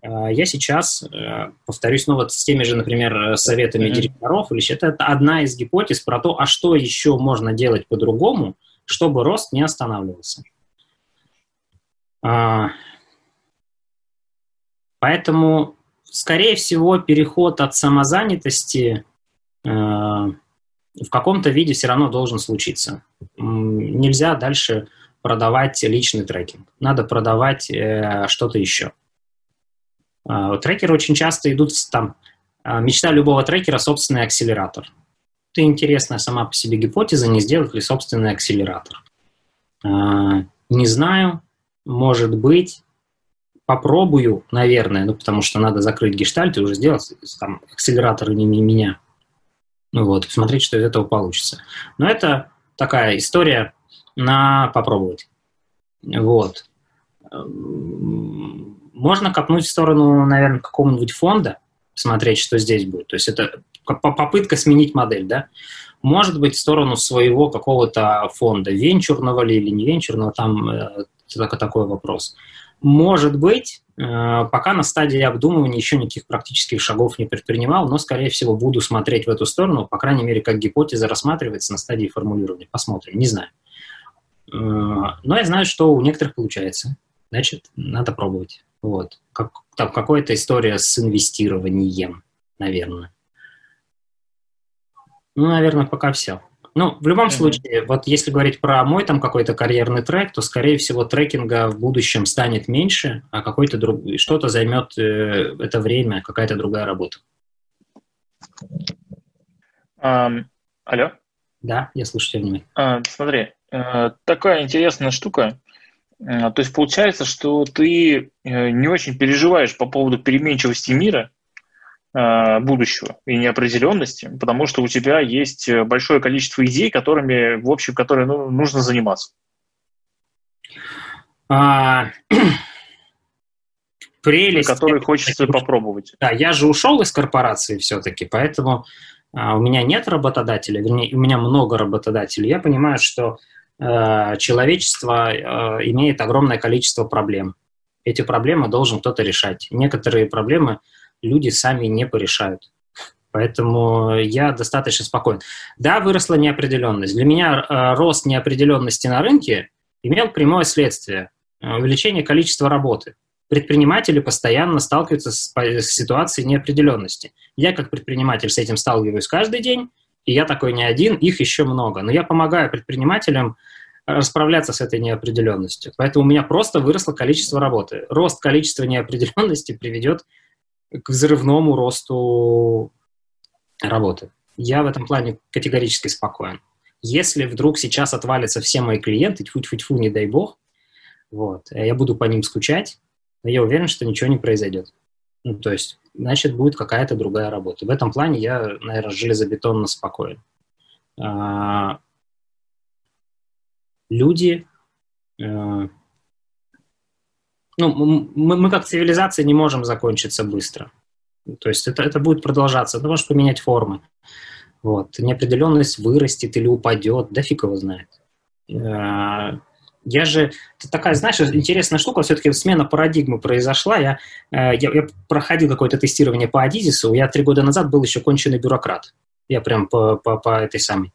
[SPEAKER 2] Э, я сейчас, э, повторюсь, снова с теми же, например, советами mm-hmm. директоров, или это одна из гипотез про то, а что еще можно делать по-другому, чтобы рост не останавливался. Поэтому скорее всего, переход от самозанятости э, в каком-то виде все равно должен случиться. Нельзя дальше продавать личный трекинг. Надо продавать э, что-то еще. Э, трекеры очень часто идут там, э, мечта любого трекера – собственный акселератор. Это интересная сама по себе гипотеза, не сделать ли собственный акселератор. Э, не знаю, может быть, попробую, наверное, ну, потому что надо закрыть гештальт и уже сделать там акселератор не меня. Ну вот, посмотреть, что из этого получится. Но это такая история на попробовать. Вот. Можно копнуть в сторону, наверное, какого-нибудь фонда, смотреть, что здесь будет. То есть это попытка сменить модель, да. Может быть, в сторону своего какого-то фонда, венчурного ли или не венчурного, там э, только такой вопрос. Может быть, э, пока на стадии обдумывания еще никаких практических шагов не предпринимал, но, скорее всего, буду смотреть в эту сторону, по крайней мере, как гипотеза рассматривается на стадии формулирования. Посмотрим, не знаю. Э, но я знаю, что у некоторых получается. Значит, надо пробовать. Вот. Как, там какая-то история с инвестированием, наверное. Ну, наверное, пока все. Ну, в любом mm-hmm. случае, вот если говорить про мой там какой-то карьерный трек, то, скорее всего, трекинга в будущем станет меньше, а какой-то друг... что-то займет э, это время, какая-то другая работа.
[SPEAKER 1] Um, алло?
[SPEAKER 2] Да, я слушаю тебя внимательно.
[SPEAKER 1] Uh, смотри, uh, такая интересная штука. Uh, то есть получается, что ты э, не очень переживаешь по поводу переменчивости мира, Э, будущего и неопределенности, потому что у тебя есть э, большое количество идей, которыми, в общем, которые ну, нужно заниматься. А... [clears throat] Прелесть. Которые хочется попробовать.
[SPEAKER 2] Да, я же ушел из корпорации все-таки, поэтому а, у меня нет работодателя, вернее, у меня много работодателей. Я понимаю, что э, человечество э, имеет огромное количество проблем. Эти проблемы должен кто-то решать. Некоторые проблемы люди сами не порешают. Поэтому я достаточно спокоен. Да, выросла неопределенность. Для меня э, рост неопределенности на рынке имел прямое следствие э, – увеличение количества работы. Предприниматели постоянно сталкиваются с, ситуацией неопределенности. Я как предприниматель с этим сталкиваюсь каждый день, и я такой не один, их еще много. Но я помогаю предпринимателям расправляться с этой неопределенностью. Поэтому у меня просто выросло количество работы. Рост количества неопределенности приведет к взрывному росту работы. Я в этом плане категорически спокоен. Если вдруг сейчас отвалятся все мои клиенты, тьфу-тьфу-тьфу, не дай бог, вот, я буду по ним скучать, но я уверен, что ничего не произойдет. Ну, то есть, значит, будет какая-то другая работа. В этом плане я, наверное, железобетонно спокоен. А, люди, а, ну, мы, мы как цивилизация не можем закончиться быстро. То есть это, это будет продолжаться. Ты можешь поменять формы. Вот. Неопределенность вырастет или упадет, да фиг его знает. Э, я же... Это такая, знаешь, интересная штука, все-таки смена парадигмы произошла. Я, э, я, я проходил какое-то тестирование по Адизису. Я три года назад был еще конченый бюрократ. Я прям по, по, по этой самой...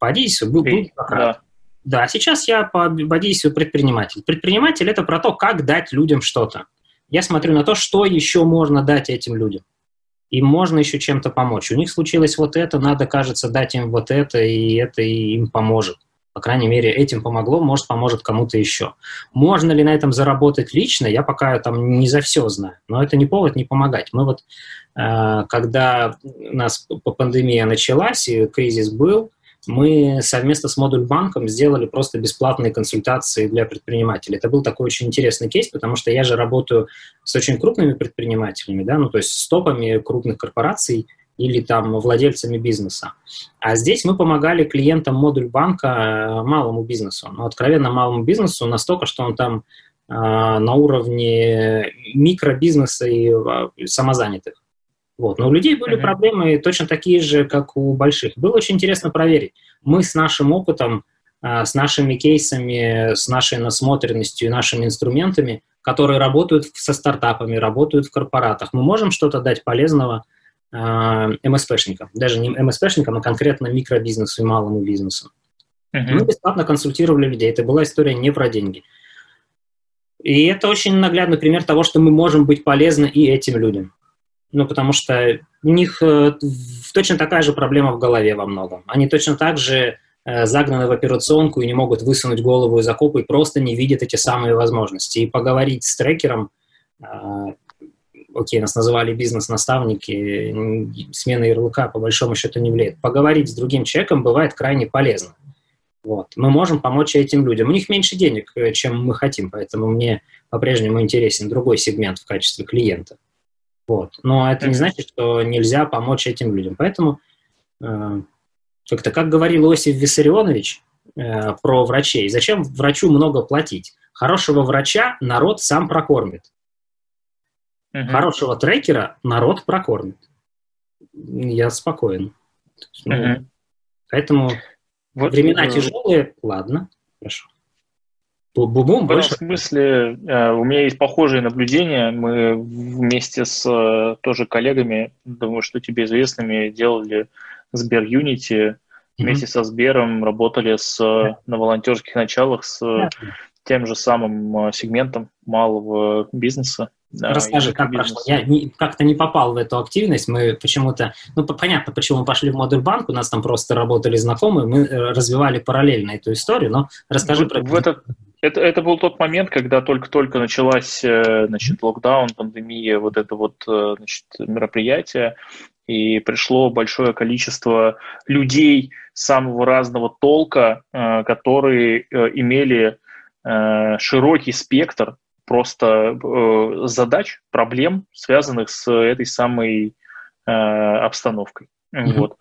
[SPEAKER 2] По Адизису был, был бюрократ. Да. Да, сейчас я по бодействию предприниматель. Предприниматель – это про то, как дать людям что-то. Я смотрю на то, что еще можно дать этим людям. Им можно еще чем-то помочь. У них случилось вот это, надо, кажется, дать им вот это, и это им поможет. По крайней мере, этим помогло, может, поможет кому-то еще. Можно ли на этом заработать лично, я пока там не за все знаю. Но это не повод не помогать. Мы вот, э, когда у нас пандемия началась, и кризис был, мы совместно с Модуль банком сделали просто бесплатные консультации для предпринимателей. Это был такой очень интересный кейс, потому что я же работаю с очень крупными предпринимателями, да, ну то есть с топами крупных корпораций или там владельцами бизнеса. А здесь мы помогали клиентам Модуль банка э, малому бизнесу. Ну, откровенно малому бизнесу настолько, что он там э, на уровне микробизнеса и э, самозанятых. Вот. Но у людей были mm-hmm. проблемы точно такие же, как у больших. Было очень интересно проверить. Мы с нашим опытом, а, с нашими кейсами, с нашей насмотренностью и нашими инструментами, которые работают со стартапами, работают в корпоратах, мы можем что-то дать полезного а, МСПшникам. Даже не МСПшникам, а конкретно микробизнесу и малому бизнесу. Mm-hmm. Мы бесплатно консультировали людей. Это была история не про деньги. И это очень наглядный пример того, что мы можем быть полезны и этим людям. Ну, потому что у них э, точно такая же проблема в голове во многом. Они точно так же э, загнаны в операционку и не могут высунуть голову из окопа и просто не видят эти самые возможности. И поговорить с трекером, э, окей, нас называли бизнес-наставники, смена ярлыка по большому счету не влияет. Поговорить с другим человеком бывает крайне полезно. Вот. Мы можем помочь этим людям. У них меньше денег, чем мы хотим, поэтому мне по-прежнему интересен другой сегмент в качестве клиента. Вот. Но это не значит, что нельзя помочь этим людям. Поэтому, э, как-то, как говорил Иосиф Виссарионович э, про врачей, зачем врачу много платить? Хорошего врача народ сам прокормит. угу. хорошего трекера народ прокормит. Я спокоен. Угу. Поэтому вот, времена э... тяжелые, ладно, хорошо.
[SPEAKER 1] Бум-бум, в этом смысле э, у меня есть похожие наблюдения. Мы вместе с э, тоже коллегами, думаю, что тебе известными, делали Сбер Unity, вместе mm-hmm. со Сбером работали с, yeah. на волонтерских началах с yeah. тем же самым сегментом малого бизнеса.
[SPEAKER 2] Расскажи, как прошло. Я не, как-то не попал в эту активность. Мы почему-то, ну, понятно, почему мы пошли в модуль банк. У нас там просто работали знакомые, мы развивали параллельно эту историю. Но расскажи
[SPEAKER 1] в,
[SPEAKER 2] про.
[SPEAKER 1] В этот, это, это был тот момент, когда только-только началась э, значит, локдаун, пандемия, вот это вот э, значит, мероприятие, и пришло большое количество людей самого разного толка, э, которые имели широкий спектр просто задач, проблем, связанных с этой самой обстановкой. Mm-hmm. Вот.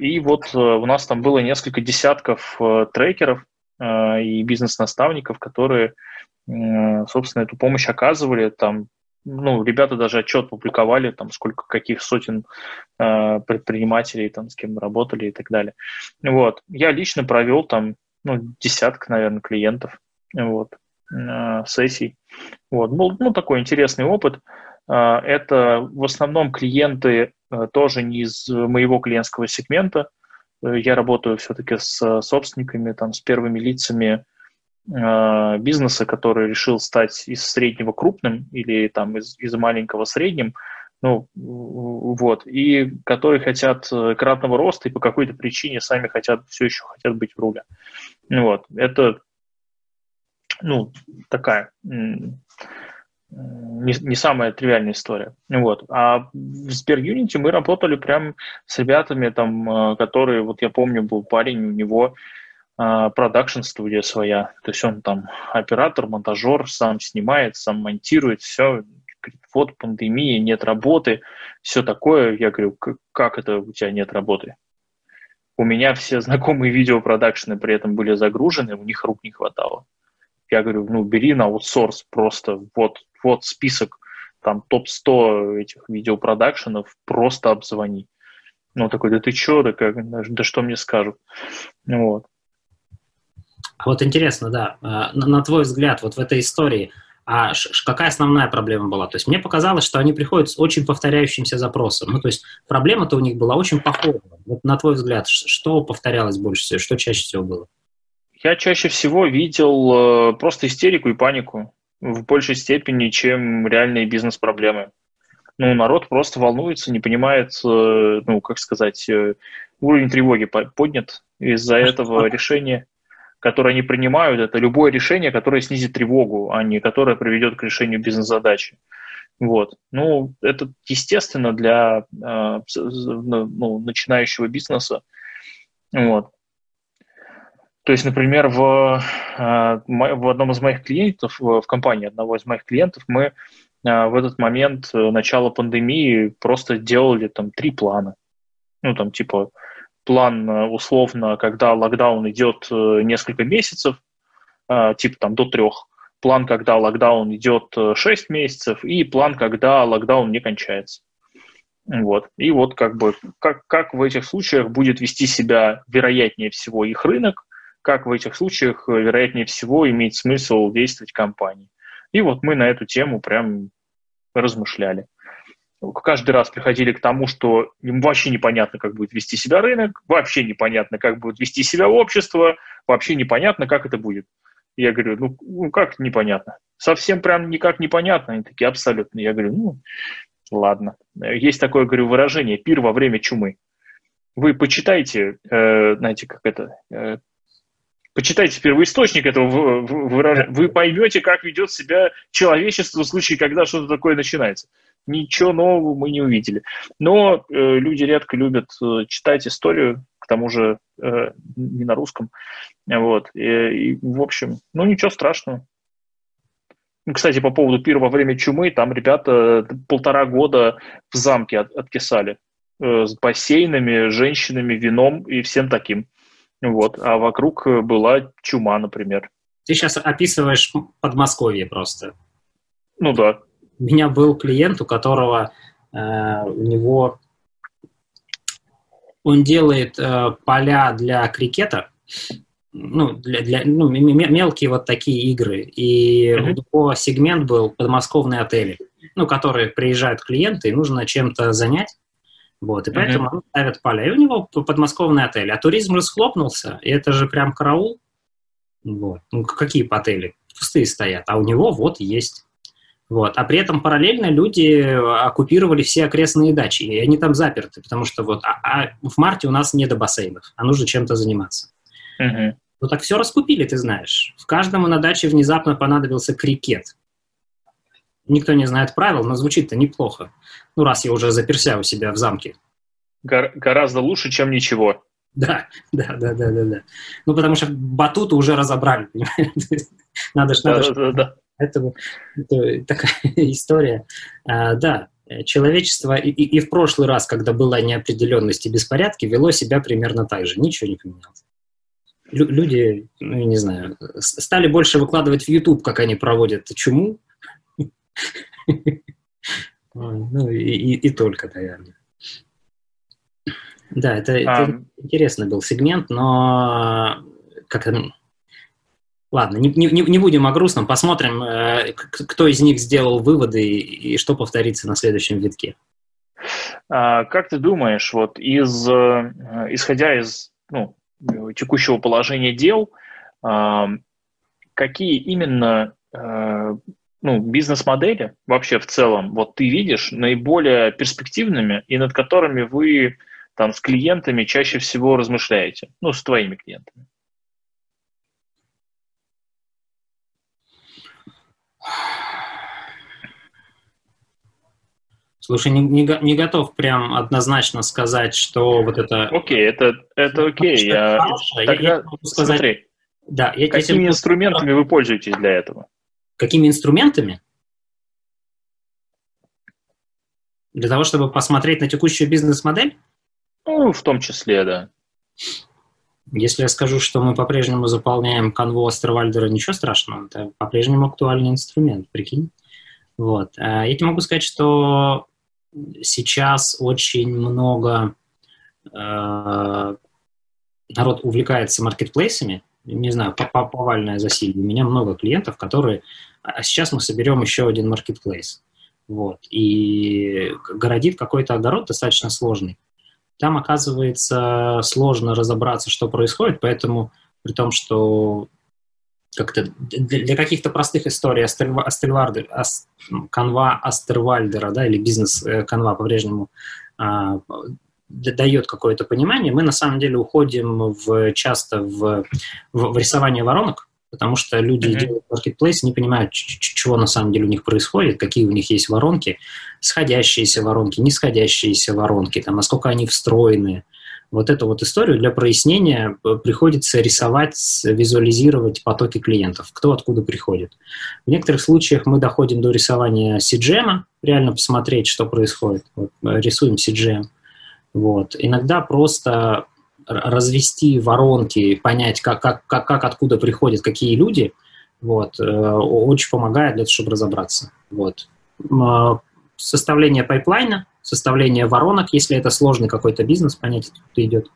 [SPEAKER 1] И вот у нас там было несколько десятков трекеров, Э, и бизнес-наставников, которые, э, собственно, эту помощь оказывали. Там, ну, ребята даже отчет публиковали, там, сколько, каких сотен э, предпринимателей, там, с кем мы работали и так далее. Вот. Я лично провел там, ну, десяток, наверное, клиентов, вот, сессий. Вот. Был, ну, такой интересный опыт. Это в основном клиенты тоже не из моего клиентского сегмента, я работаю все-таки с собственниками, там, с первыми лицами э, бизнеса, который решил стать из среднего крупным или там из, из маленького средним, ну, вот, и которые хотят кратного роста и по какой-то причине сами хотят, все еще хотят быть в руле. Вот, это, ну, такая не, не самая тривиальная история. Вот. А в Сбер Unity мы работали прям с ребятами, там, э, которые, вот я помню, был парень, у него э, продакшн-студия своя. То есть он там оператор, монтажер, сам снимает, сам монтирует, все. Вот пандемия, нет работы, все такое. Я говорю, как это у тебя нет работы? У меня все знакомые видеопродакшены при этом были загружены, у них рук не хватало. Я говорю, ну, бери на аутсорс просто, вот, вот список, там, топ-100 этих видеопродакшенов, просто обзвони. Ну, такой, да ты чё, да, как, да что мне скажут? Вот.
[SPEAKER 2] Вот интересно, да, а, на, на твой взгляд, вот в этой истории, а какая основная проблема была? То есть мне показалось, что они приходят с очень повторяющимся запросом. Ну, то есть проблема-то у них была очень похожа. Вот на твой взгляд, что повторялось больше всего, что чаще всего было?
[SPEAKER 1] Я чаще всего видел э, просто истерику и панику в большей степени, чем реальные бизнес-проблемы. Ну, народ просто волнуется, не понимает, э, ну, как сказать, э, уровень тревоги поднят из-за этого решения, которое они принимают. Это любое решение, которое снизит тревогу, а не которое приведет к решению бизнес-задачи. Вот. Ну, это естественно для ну, начинающего бизнеса. Вот. То есть, например, в, э, в одном из моих клиентов, в компании одного из моих клиентов, мы э, в этот момент э, начала пандемии просто делали там три плана. Ну, там типа план условно, когда локдаун идет несколько месяцев, типа там до трех. План, когда локдаун идет 6 месяцев, и план, когда локдаун не кончается. Вот. И вот как бы как, как в этих случаях будет вести себя вероятнее всего их рынок, как в этих случаях, э, вероятнее всего, имеет смысл действовать компании. И вот мы на эту тему прям размышляли. Каждый раз приходили к тому, что им вообще непонятно, как будет вести себя рынок, вообще непонятно, как будет вести себя общество, вообще непонятно, как это будет. Я говорю, ну, ну как непонятно? Совсем прям никак непонятно. Они такие, абсолютно. Я говорю, ну, ладно. Есть такое, говорю, выражение «пир во время чумы». Вы почитайте, э, знаете, как это, э, почитайте первоисточник этого выражения, вы поймете, как ведет себя человечество в случае, когда что-то такое начинается. Ничего нового мы не увидели. Но э, люди редко любят э, читать историю, к тому же э, не на русском. Вот. И, и, в общем, ну ничего страшного. Кстати, по поводу пира во время чумы, там ребята полтора года в замке от, откисали э, с бассейнами, женщинами, вином и всем таким. Вот. А вокруг э, была чума, например.
[SPEAKER 2] Ты сейчас описываешь Подмосковье просто.
[SPEAKER 1] Ну да.
[SPEAKER 2] у меня был клиент, у которого э, у него он делает э, поля для крикета, ну, для, для, ну, мелкие вот такие игры. И mm-hmm. у него сегмент был подмосковные отели, ну, которые приезжают клиенты, и нужно чем-то занять. Вот, и поэтому mm-hmm. ставят поля. И у него подмосковный отель. А туризм расхлопнулся, и это же прям караул. Вот. Ну, какие отели? Пустые стоят. А у него вот есть. Вот. А при этом параллельно люди оккупировали все окрестные дачи, и они там заперты, потому что вот а, а в марте у нас не до бассейнов, а нужно чем-то заниматься. Uh-huh. Ну так все раскупили, ты знаешь. В каждому на даче внезапно понадобился крикет. Никто не знает правил, но звучит-то неплохо. Ну, раз я уже заперся у себя в замке.
[SPEAKER 1] Гор- гораздо лучше, чем ничего.
[SPEAKER 2] Да, да, да, да, да, да. Ну, потому что батуты уже разобрали, [laughs] понимаешь? Надо же, да, да, да. Это, это такая [laughs] история. А, да, человечество и, и, и в прошлый раз, когда была неопределенность и беспорядки, вело себя примерно так же. Ничего не поменялось. Лю люди, ну, не знаю, стали больше выкладывать в YouTube, как они проводят чуму. Ну, и, и, только, наверное. Да, это, а... это интересный был сегмент, но как Ладно, не, не, не будем о грустном, посмотрим, э, кто из них сделал выводы и, и что повторится на следующем витке.
[SPEAKER 1] А, как ты думаешь, вот из, э, исходя из ну, текущего положения дел, какие именно э, ну, бизнес-модели вообще в целом вот ты видишь наиболее перспективными и над которыми вы там с клиентами чаще всего размышляете, ну, с твоими клиентами?
[SPEAKER 2] Слушай, не, не, не готов прям однозначно сказать, что вот это...
[SPEAKER 1] Окей, это, это окей. Я, тогда, я, я сказать... Смотри, да, я какими тебе... инструментами вы пользуетесь для этого?
[SPEAKER 2] Какими инструментами? Для того, чтобы посмотреть на текущую бизнес-модель?
[SPEAKER 1] Ну, в том числе, да.
[SPEAKER 2] Если я скажу, что мы по-прежнему заполняем канву Астервальдера, ничего страшного, это по-прежнему актуальный инструмент, прикинь. Вот. А я тебе могу сказать, что сейчас очень много э, народ увлекается маркетплейсами, не знаю, повальное засилье. У меня много клиентов, которые... А сейчас мы соберем еще один маркетплейс. Вот. И городит какой-то огород достаточно сложный. Там, оказывается, сложно разобраться, что происходит, поэтому при том, что как-то для каких-то простых историй Астельвардер, Ас, канва Астервальдера, да, или бизнес-канва э, по-прежнему а, дает какое-то понимание, мы на самом деле уходим в, часто в, в, в рисование воронок, потому что люди mm-hmm. делают marketplace, не понимают, чего на самом деле у них происходит, какие у них есть воронки, сходящиеся воронки, нисходящиеся воронки, там, насколько они встроены, вот эту вот историю для прояснения э, приходится рисовать, визуализировать потоки клиентов, кто откуда приходит. В некоторых случаях мы доходим до рисования CGM, реально посмотреть, что происходит. Вот, э, рисуем CGM. Вот. Иногда просто развести воронки, понять, как, как, как, как откуда приходят какие люди, вот, э, очень помогает для того, чтобы разобраться. Вот. Составление pipeline а – составление воронок, если это сложный какой-то бизнес, понять, откуда идет.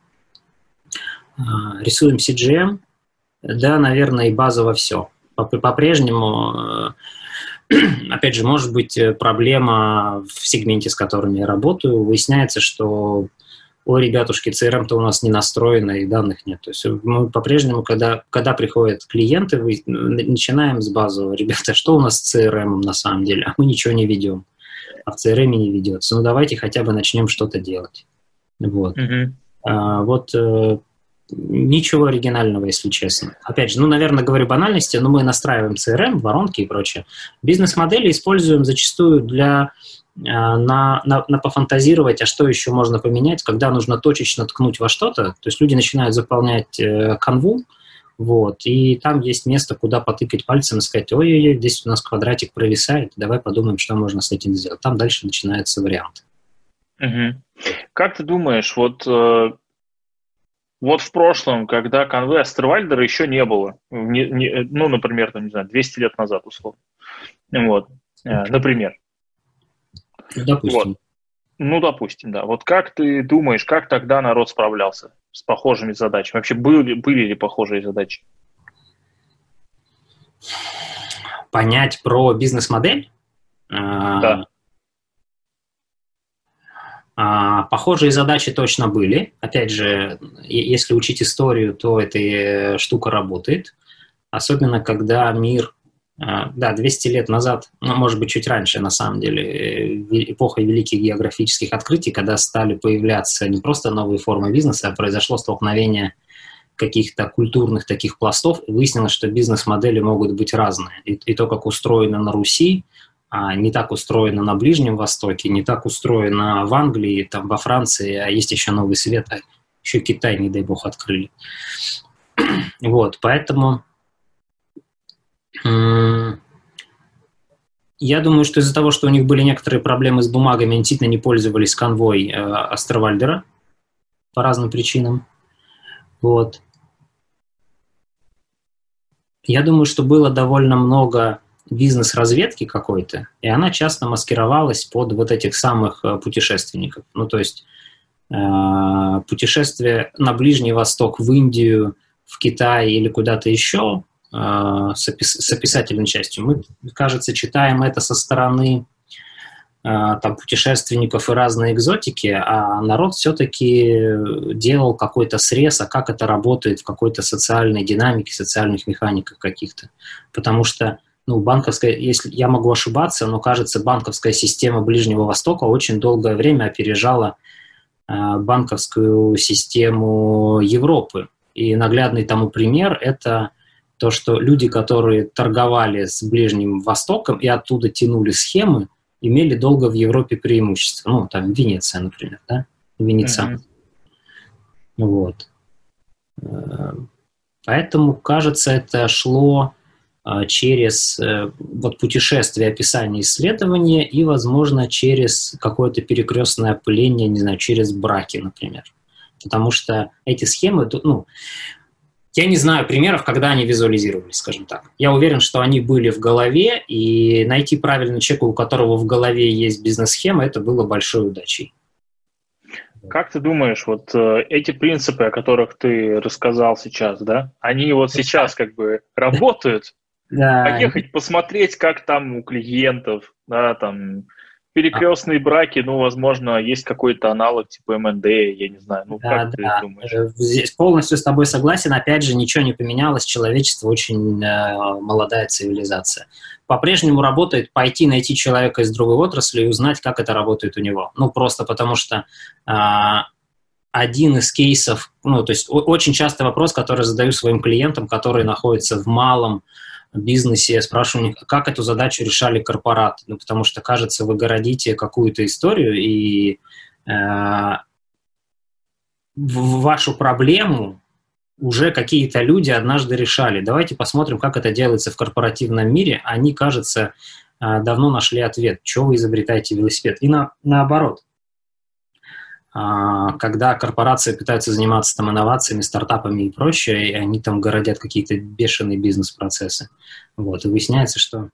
[SPEAKER 2] А, рисуем CJM, да, наверное, и базово все. По-прежнему, э, [clears throat] опять же, может быть э, проблема в сегменте, с которым я работаю. Выясняется, что о, ребятушки, CRM-то у нас не настроено, и данных нет. То есть мы по-прежнему, когда, когда приходят клиенты, вы, начинаем с базового. Ребята, что у нас с CRM на самом деле? А мы ничего не ведем а в CRM не ведется. Ну, давайте хотя бы начнем что-то делать. Вот. Uh-huh. А, вот э, ничего оригинального, если честно. Опять же, ну, наверное, говорю банальности, но мы настраиваем CRM, воронки и прочее. Бизнес-модели используем зачастую для э, на, на, на пофантазировать, а что еще можно поменять, когда нужно точечно ткнуть во что-то. То есть люди начинают заполнять э, канву, вот. И там есть место, куда потыкать пальцем и сказать, ой-ой-ой, здесь у нас квадратик провисает, давай подумаем, что можно с этим сделать. Там дальше начинается вариант.
[SPEAKER 1] Угу. Как ты думаешь, вот, э, вот в прошлом, когда конвы Астервальдера еще не было, не, не, ну, например, там, не знаю, 200 лет назад, условно, вот, э, например, Допустим. Вот. Ну, допустим, да. Вот как ты думаешь, как тогда народ справлялся с похожими задачами? Вообще были, были ли похожие задачи?
[SPEAKER 2] Понять про бизнес-модель?
[SPEAKER 1] Да.
[SPEAKER 2] А, похожие задачи точно были. Опять же, если учить историю, то эта штука работает. Особенно, когда мир а, да, 200 лет назад, ну, может быть, чуть раньше, на самом деле, э, эпоха великих географических открытий, когда стали появляться не просто новые формы бизнеса, а произошло столкновение каких-то культурных таких пластов, и выяснилось, что бизнес-модели могут быть разные. И, и то, как устроено на Руси, не так устроено на Ближнем Востоке, не так устроено в Англии, там, во Франции, а есть еще Новый Свет, а еще Китай, не дай бог, открыли. [clears throat] Вот, поэтому я думаю, что из-за того, что у них были некоторые проблемы с бумагами, они действительно не пользовались конвой э, Астервальдера по разным причинам. Вот. Я думаю, что было довольно много бизнес-разведки какой-то, и она часто маскировалась под вот этих самых э, путешественников. Ну, то есть э, путешествие на Ближний Восток, в Индию, в Китай или куда-то еще Э, с, опис, с описательной частью. Мы, кажется, читаем это со стороны э, там, путешественников и разной экзотики, а народ все-таки делал какой-то срез, а как это работает в какой-то социальной динамике, социальных механиках каких-то. Потому что ну, банковская, если я могу ошибаться, но кажется, банковская система Ближнего Востока очень долгое время опережала э, банковскую систему Европы. И наглядный тому пример – это то, что люди, которые торговали с Ближним Востоком и оттуда тянули схемы, имели долго в Европе преимущество. Ну, там Венеция, например, да? Венеция. Mm-hmm. Вот. Э, поэтому, кажется, это шло через э, вот путешествие, описание исследования и, возможно, через какое-то перекрестное опыление, не знаю, через браки, например. Потому что эти схемы, ну, я не знаю примеров, когда они визуализировались, скажем так. Я уверен, что они были в голове, и найти правильного человека, у которого в голове есть бизнес-схема, это было большой удачей.
[SPEAKER 1] Как ты думаешь, вот э, эти принципы, о которых ты рассказал сейчас, да, они вот сейчас как бы работают? Да. Поехать посмотреть, как там у клиентов, да, там перекрестные а. браки, ну, возможно, есть какой-то аналог типа МНД, я не знаю. Ну,
[SPEAKER 2] да, как да. ты думаешь? Э, здесь полностью с тобой согласен. Опять же, ничего не поменялось. Человечество очень э, молодая цивилизация. По-прежнему работает пойти найти человека из другой отрасли и узнать, как это работает у него. Ну, просто потому что э, один из кейсов, ну, то есть очень часто вопрос, который задаю своим клиентам, которые находятся в малом бизнесе, я спрашиваю них, как эту задачу решали корпораты, ну, потому что, кажется, вы городите какую-то историю, и э, в вашу проблему уже какие-то люди однажды решали. Давайте посмотрим, как это делается в корпоративном мире. Они, кажется, э, давно нашли ответ, что вы изобретаете велосипед. И на, наоборот, а, когда корпорации пытаются заниматься там инновациями, стартапами и прочее, и они там городят какие-то бешеные бизнес-процессы. Вот, и выясняется, что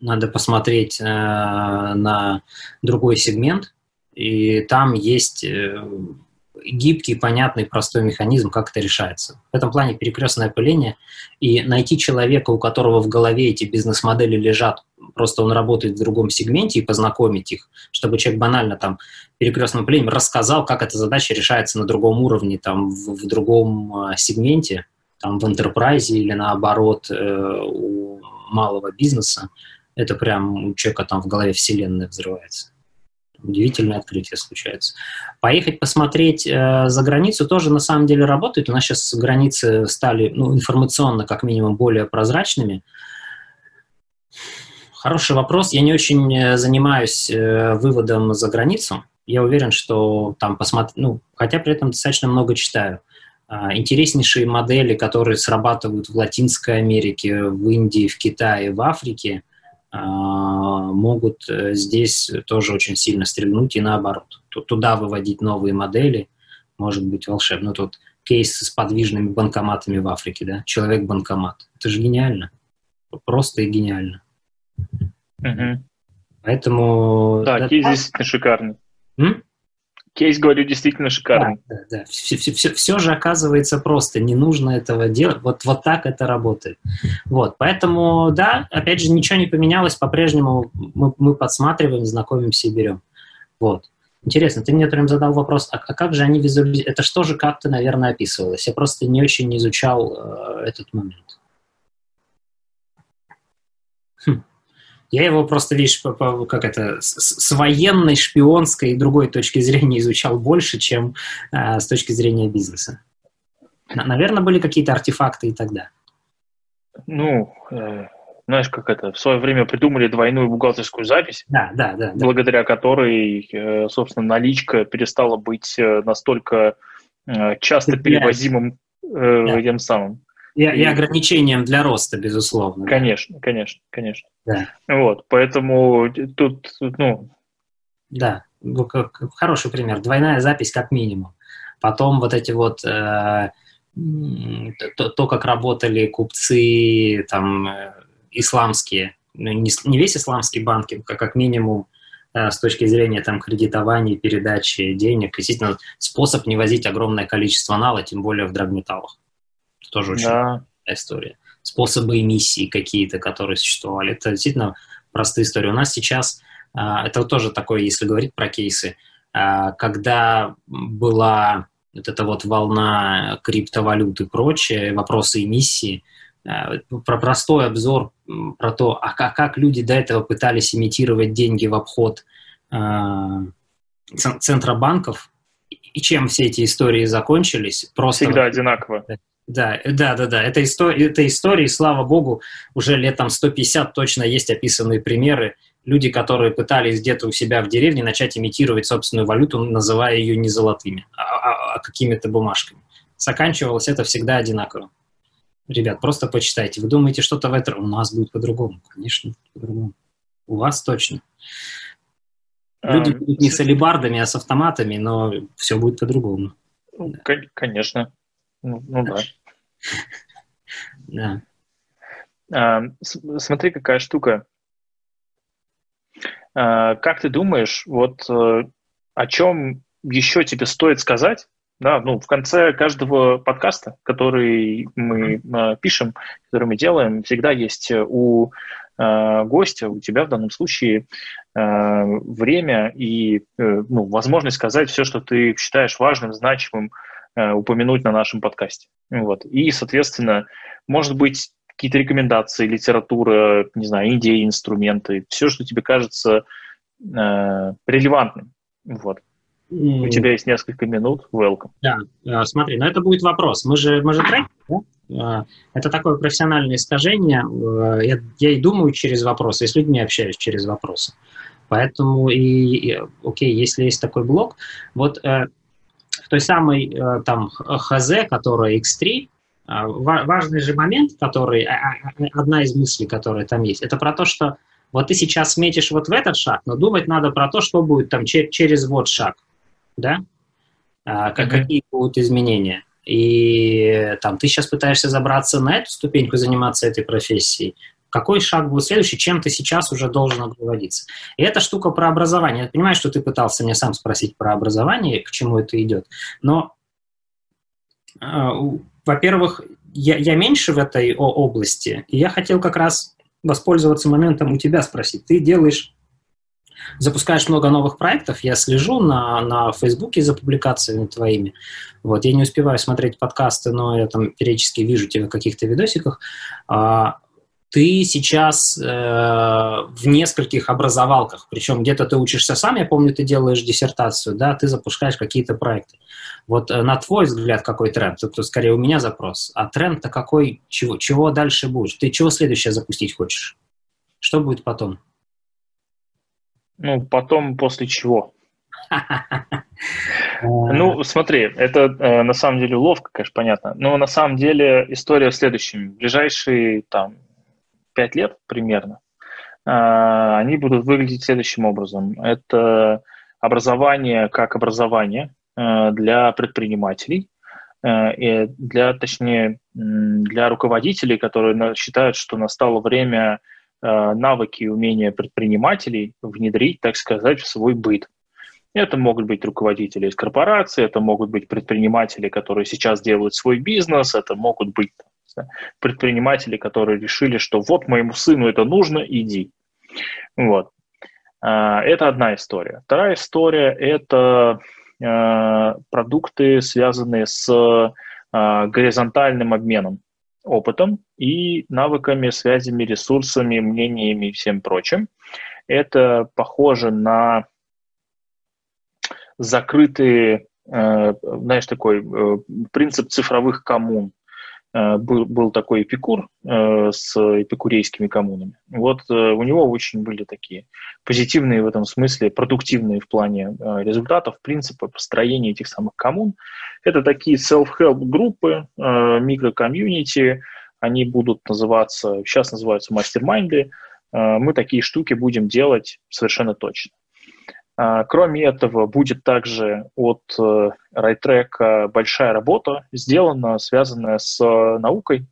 [SPEAKER 2] надо посмотреть э, на другой сегмент, и там есть э, гибкий, понятный, простой механизм, как это решается. В этом плане перекрестное опыление и найти человека, у которого в голове эти бизнес-модели лежат, просто он работает в другом сегменте, и познакомить их, чтобы человек банально там перекрестным опылением рассказал, как эта задача решается на другом уровне, там, в, в другом э, сегменте, там, в enterprise или наоборот э, у малого бизнеса, это прям у человека там в голове вселенная взрывается удивительное открытие случается. Поехать посмотреть э, за границу тоже на самом деле работает. У нас сейчас границы стали ну, информационно как минимум более прозрачными. Хороший вопрос. Я не очень э, занимаюсь э, выводом за границу. Я уверен, что там посмотреть, ну, хотя при этом достаточно много читаю. Э, интереснейшие модели, которые срабатывают в Латинской Америке, в Индии, в Китае, в Африке – а, могут э, здесь тоже очень сильно стрельнуть и наоборот. Туда выводить новые модели может быть волшебно. Тут кейс с подвижными банкоматами в Африке, да, человек-банкомат. Это же гениально. Просто и гениально.
[SPEAKER 1] Угу.
[SPEAKER 2] Поэтому...
[SPEAKER 1] Да, кейс действительно шикарный. М? Кейс, говорю, действительно шикарный.
[SPEAKER 2] Да, да, да. Все, все, все, все же оказывается просто, не нужно этого делать. Вот, вот так это работает. Вот, поэтому, да, опять же, ничего не поменялось, по-прежнему мы, мы подсматриваем, знакомимся и берем. Вот. Интересно, ты мне прям задал вопрос, а, а как же они визуализируют? Это что же как-то, наверное, описывалось? Я просто не очень изучал э, этот момент. Хм. Я его просто, видишь, по, по, как это, с, с военной, шпионской и другой точки зрения [laughs] изучал больше, чем э, с точки зрения бизнеса. Наверное, были какие-то артефакты и тогда.
[SPEAKER 1] Ну, э, знаешь, как это, в свое время придумали двойную бухгалтерскую запись,
[SPEAKER 2] да, да, да,
[SPEAKER 1] благодаря да. которой, э, собственно, наличка перестала быть э, настолько э, часто перевозимым да. тем самым.
[SPEAKER 2] И, и, ограничением для роста, безусловно.
[SPEAKER 1] Конечно, да. конечно, конечно. Да. Вот, поэтому тут, ну...
[SPEAKER 2] Да, хороший пример. Двойная запись как минимум. Потом вот эти вот... Э, то, то, как работали купцы, там, исламские, ну, не, не весь исламский банкинг, а как минимум э, с точки зрения там, кредитования, передачи денег, действительно способ не возить огромное количество нала, тем более в драгметаллах. Тоже очень да. история. Способы эмиссии какие-то, которые существовали. Это действительно простая история. У нас сейчас, э, это тоже такое, если говорить про кейсы, э, когда была вот эта вот волна криптовалют и прочее, вопросы эмиссии – Э, про простой обзор про то, а как, как люди до этого пытались имитировать деньги в обход центробанков и чем все эти истории закончились.
[SPEAKER 1] Просто Всегда одинаково.
[SPEAKER 2] Да, да, да, да. Это, история, это истории, слава богу, уже лет там 150 точно есть описанные примеры. Люди, которые пытались где-то у себя в деревне начать имитировать собственную валюту, называя ее не золотыми, а, а, а какими-то бумажками. Заканчивалось это всегда одинаково. Ребят, просто почитайте. Вы думаете, что-то в этом у нас будет по-другому? Конечно, по-другому. У вас точно. Люди а, будут не с алибардами, а с автоматами, но все будет по-другому.
[SPEAKER 1] Ну, конечно. Ну, ну да. [laughs]
[SPEAKER 2] Да.
[SPEAKER 1] А, смотри, какая штука. А, как ты думаешь, вот э, о чем еще тебе стоит сказать, да, ну, в конце каждого подкаста, который мы э, пишем, который мы делаем, всегда есть у э, гостя, у тебя в данном случае э, время и э, ну, возможность сказать все, что ты считаешь важным, значимым, э, упомянуть на нашем подкасте. Вот. И, соответственно, может быть, какие-то рекомендации, литература, не знаю, идеи, инструменты, все, что тебе кажется э, релевантным. Вот. У тебя есть несколько минут, welcome.
[SPEAKER 2] Да, э, смотри, но это будет вопрос. Мы же, мы же трек, да? Э, это такое профессиональное искажение. Э, я, я и думаю через вопросы, и с людьми общаюсь через вопросы. Поэтому, и, и окей, если есть такой блок, вот э, в той самой э, там ХЗ, которая X3, э, важный же момент, который, э, одна из мыслей, которая там есть, это про то, что вот ты сейчас метишь вот в этот шаг, но думать надо про то, что будет там че- через вот шаг да, а, как, mm-hmm. какие будут изменения. И там ты сейчас пытаешься забраться на эту ступеньку, заниматься этой профессией. Какой шаг будет следующий, чем ты сейчас уже должен обзаводиться? И эта штука про образование. Я понимаю, что ты пытался мне сам спросить про образование, к чему это идет. Но, э, во-первых, я, я меньше в этой области, и я хотел как раз воспользоваться моментом у тебя спросить. Ты делаешь запускаешь много новых проектов, я слежу на, на Фейсбуке за публикациями твоими. Вот, я не успеваю смотреть подкасты, но я там периодически вижу тебя в каких-то видосиках. А, ты сейчас э, в нескольких образовалках, причем где-то ты учишься сам, я помню, ты делаешь диссертацию, да, ты запускаешь какие-то проекты. Вот э, на твой взгляд какой тренд? Это скорее у меня запрос. А тренд-то какой? Чего, чего дальше будешь? Ты чего следующее запустить хочешь? Что будет потом?
[SPEAKER 1] Ну, потом после чего? Ну, смотри, это э, на самом деле ловко, конечно, понятно. Но на самом деле история в следующем. В ближайшие там пять лет примерно э, они будут выглядеть следующим образом. Это образование как образование э, для предпринимателей, и для, точнее, для руководителей, которые считают, что настало время навыки и умения предпринимателей внедрить, так сказать, в свой быт. Это могут быть руководители из корпорации, это могут быть предприниматели, которые сейчас делают свой бизнес, это могут быть предприниматели, которые решили, что вот моему сыну это нужно, иди. Вот. А, это одна история. Вторая история – это а, продукты, связанные с а, горизонтальным обменом опытом и навыками, связями, ресурсами, мнениями и всем прочим. Это похоже на закрытые, знаешь, такой э, принцип цифровых коммун. Э, был, был такой эпикур э, с эпикурейскими коммунами. Вот э, у него очень были такие позитивные в этом смысле, продуктивные в плане результатов, принципы построения этих самых коммун. Это такие self-help группы, э, микрокомьюнити, они будут называться, сейчас называются мастер-майнды. Мы такие штуки будем делать совершенно точно. А, кроме этого, будет также от э, большая работа сделана, связанная с э, наукой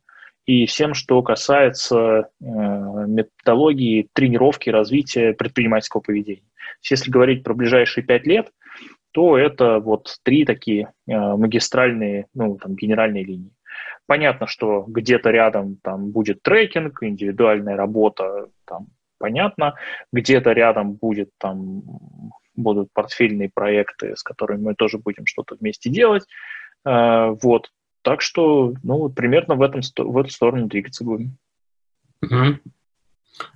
[SPEAKER 1] и всем, что касается э, методологии тренировки развития предпринимательского поведения. Если говорить про ближайшие пять лет, то это вот три такие магистральные, ну, там, генеральные линии. Понятно, что где-то рядом там будет трекинг, индивидуальная работа, там, понятно. Где-то рядом будет там будут портфельные проекты, с которыми мы тоже будем что-то вместе делать. Э, вот. Так что, ну, примерно в, этом, в эту сторону двигаться будем.
[SPEAKER 2] Угу.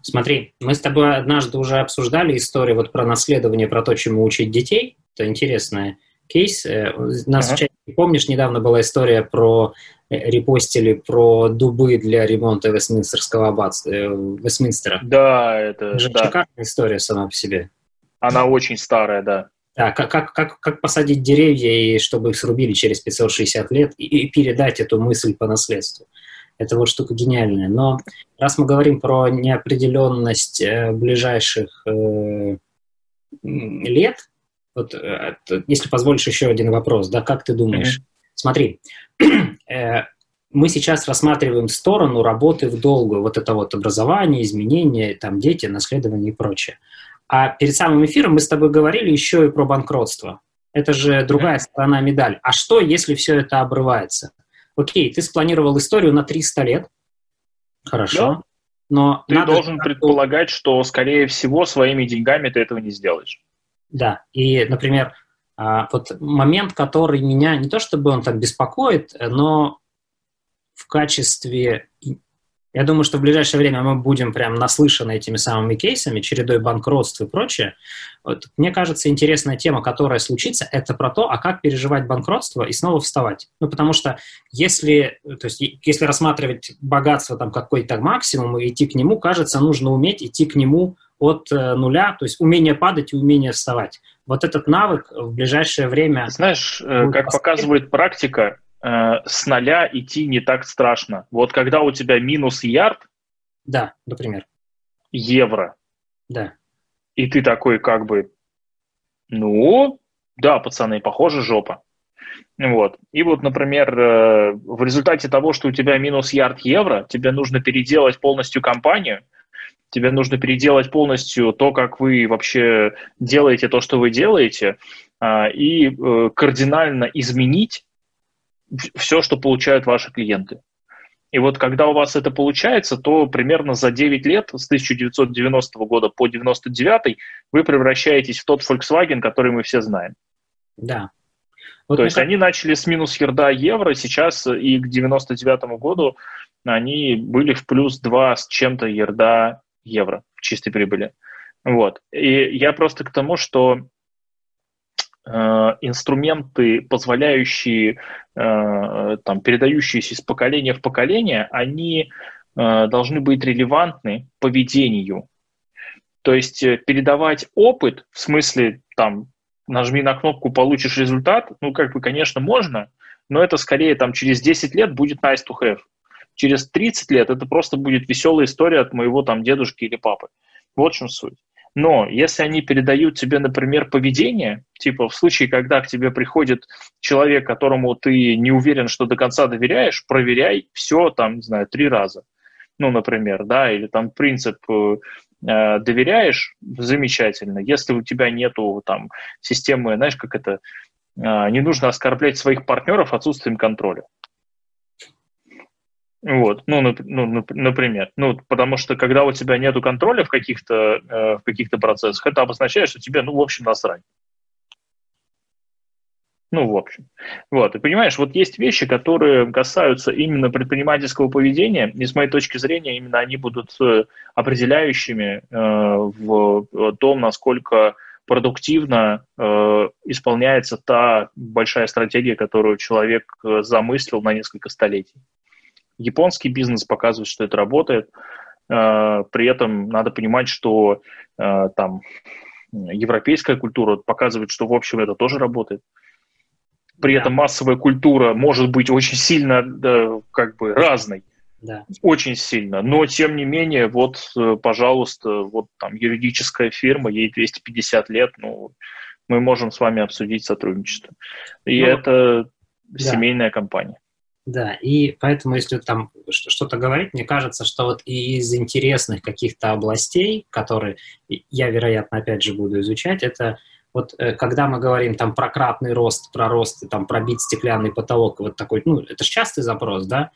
[SPEAKER 2] Смотри, мы с тобой однажды уже обсуждали историю вот про наследование, про то, чему учить детей. Это интересный кейс. Э, нас uh-huh. Помнишь, недавно была история про э, репостили про дубы для ремонта Вестминстерского аббатства, Вестминстера.
[SPEAKER 1] Да, это, это
[SPEAKER 2] же
[SPEAKER 1] да.
[SPEAKER 2] шикарная история сама по себе.
[SPEAKER 1] Она очень старая, да.
[SPEAKER 2] Да, как, как, как, как посадить деревья, и чтобы их срубили через 560 лет, и, и передать эту мысль по наследству. Это вот штука гениальная. Но раз мы говорим про неопределенность э, ближайших э, лет, вот, э, если позволишь еще один вопрос, да, как ты думаешь? Mm-hmm. Смотри, [clears throat] э, мы сейчас рассматриваем сторону работы в долгую, вот это вот образование, изменения, там дети, наследование и прочее. А перед самым эфиром мы с тобой говорили еще и про банкротство. Это же другая сторона медаль. А что, если все это обрывается? Окей, ты спланировал историю на 300 лет. Хорошо. Да.
[SPEAKER 1] Но ты должен предполагать, что, скорее всего, своими деньгами ты этого не сделаешь.
[SPEAKER 2] Да. И, например, а, вот момент, который меня не то чтобы он там беспокоит, но в качестве я думаю, что в ближайшее время мы будем прям наслышаны этими самыми кейсами, чередой банкротств и прочее. Вот, мне кажется, интересная тема, которая случится, это про то, а как переживать банкротство и снова вставать. Ну, потому что если, то есть, если рассматривать богатство там какой-то максимум и идти к нему, кажется, нужно уметь идти к нему от э, нуля, то есть умение падать и умение вставать. Вот этот навык в ближайшее время...
[SPEAKER 1] Знаешь, э, как показывает практика, э, с нуля идти не так страшно. Вот когда у тебя минус ярд,
[SPEAKER 2] да, например,
[SPEAKER 1] евро,
[SPEAKER 2] да,
[SPEAKER 1] и ты такой как бы, ну, да, пацаны, похоже, жопа. Вот. И вот, например, э, в результате того, что у тебя минус ярд евро, тебе нужно переделать полностью компанию, тебе нужно переделать полностью то, как вы вообще делаете то, что вы делаете, а, и э, кардинально изменить все, что получают ваши клиенты. И вот когда у вас это получается, то примерно за 9 лет, с 1990 года по 99 вы превращаетесь в тот Volkswagen, который мы все знаем.
[SPEAKER 2] Да.
[SPEAKER 1] Вот то есть как... они начали с минус ерда евро, сейчас и к 99 году они были в плюс 2 с чем-то ерда евро в чистой прибыли. Вот. И я просто к тому, что инструменты, позволяющие, э, там, передающиеся из поколения в поколение, они э, должны быть релевантны поведению. То есть передавать опыт, в смысле, там, нажми на кнопку, получишь результат, ну, как бы, конечно, можно, но это скорее там через 10 лет будет nice to have. Через 30 лет это просто будет веселая история от моего там дедушки или папы. Вот в чем суть. Но если они передают тебе, например, поведение, типа в случае, когда к тебе приходит человек, которому ты не уверен, что до конца доверяешь, проверяй все там, не знаю, три раза. ну, например, да, или там принцип э, э, доверяешь, замечательно. Если у тебя нету там системы, знаешь, как это, э, не нужно оскорблять своих партнеров отсутствием контроля. Вот, ну, ну, например, ну, потому что когда у тебя нет контроля в каких-то э, в каких-то процессах, это обозначает, что тебе, ну, в общем, насрать. Ну, в общем. Вот, и понимаешь, вот есть вещи, которые касаются именно предпринимательского поведения, и с моей точки зрения именно они будут э, определяющими э, в том, насколько продуктивно э, исполняется та большая стратегия, которую человек э, замыслил на несколько столетий. Японский бизнес показывает, что это работает. Э, при этом надо понимать, что э, там европейская культура показывает, что в общем это тоже работает. При да. этом массовая культура может быть очень сильно да, как бы разной. Да. Очень сильно. Но, тем не менее, вот, э, пожалуйста, вот там юридическая фирма, ей 250 лет, ну, мы можем с вами обсудить сотрудничество. И ну, это да. семейная компания.
[SPEAKER 2] Да, и поэтому, если там что-то говорить, мне кажется, что вот из интересных каких-то областей, которые я, вероятно, опять же буду изучать, это вот э, когда мы говорим там про кратный рост, про рост, там пробить стеклянный потолок, вот такой, ну, это же частый запрос, да,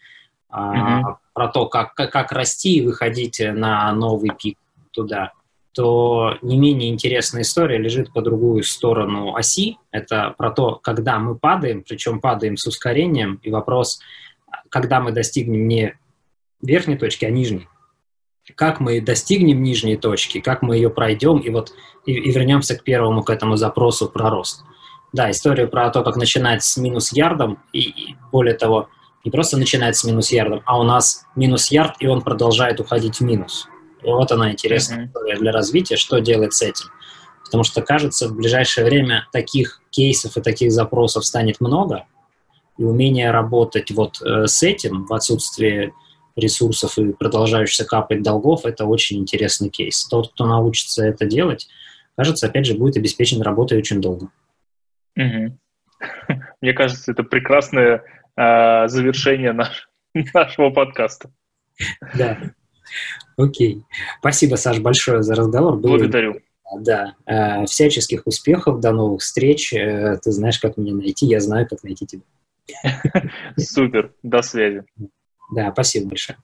[SPEAKER 2] mm-hmm. про то, как, как, как расти и выходить на новый пик туда то не менее интересная история лежит по другую сторону оси. Это про то, когда мы падаем, причем падаем с ускорением, и вопрос, когда мы достигнем не верхней точки, а нижней. Как мы достигнем нижней точки, как мы ее пройдем, и вот и, и вернемся к первому к этому запросу про рост. Да, история про то, как начинать с минус ярдом, и, и более того, не просто начинать с минус ярдом, а у нас минус ярд, и он продолжает уходить в минус. И вот она интересная история для развития, что делать с этим. Потому что, кажется, в ближайшее время таких кейсов и таких запросов станет много, и умение работать вот э, с этим в отсутствии ресурсов и продолжающихся капать долгов, это очень интересный кейс. Тот, кто научится это делать, кажется, опять же, будет обеспечен работой очень долго.
[SPEAKER 1] Угу. [laughs] Мне кажется, это прекрасное э, завершение наш, [laughs] нашего подкаста.
[SPEAKER 2] Да. Окей. Спасибо, Саш, большое за разговор.
[SPEAKER 1] Было... Благодарю.
[SPEAKER 2] Да. Э, всяческих успехов, до новых встреч. Э, ты знаешь, как меня найти, я знаю, как найти тебя. [laughs]
[SPEAKER 1] Супер. До связи.
[SPEAKER 2] Да, спасибо большое.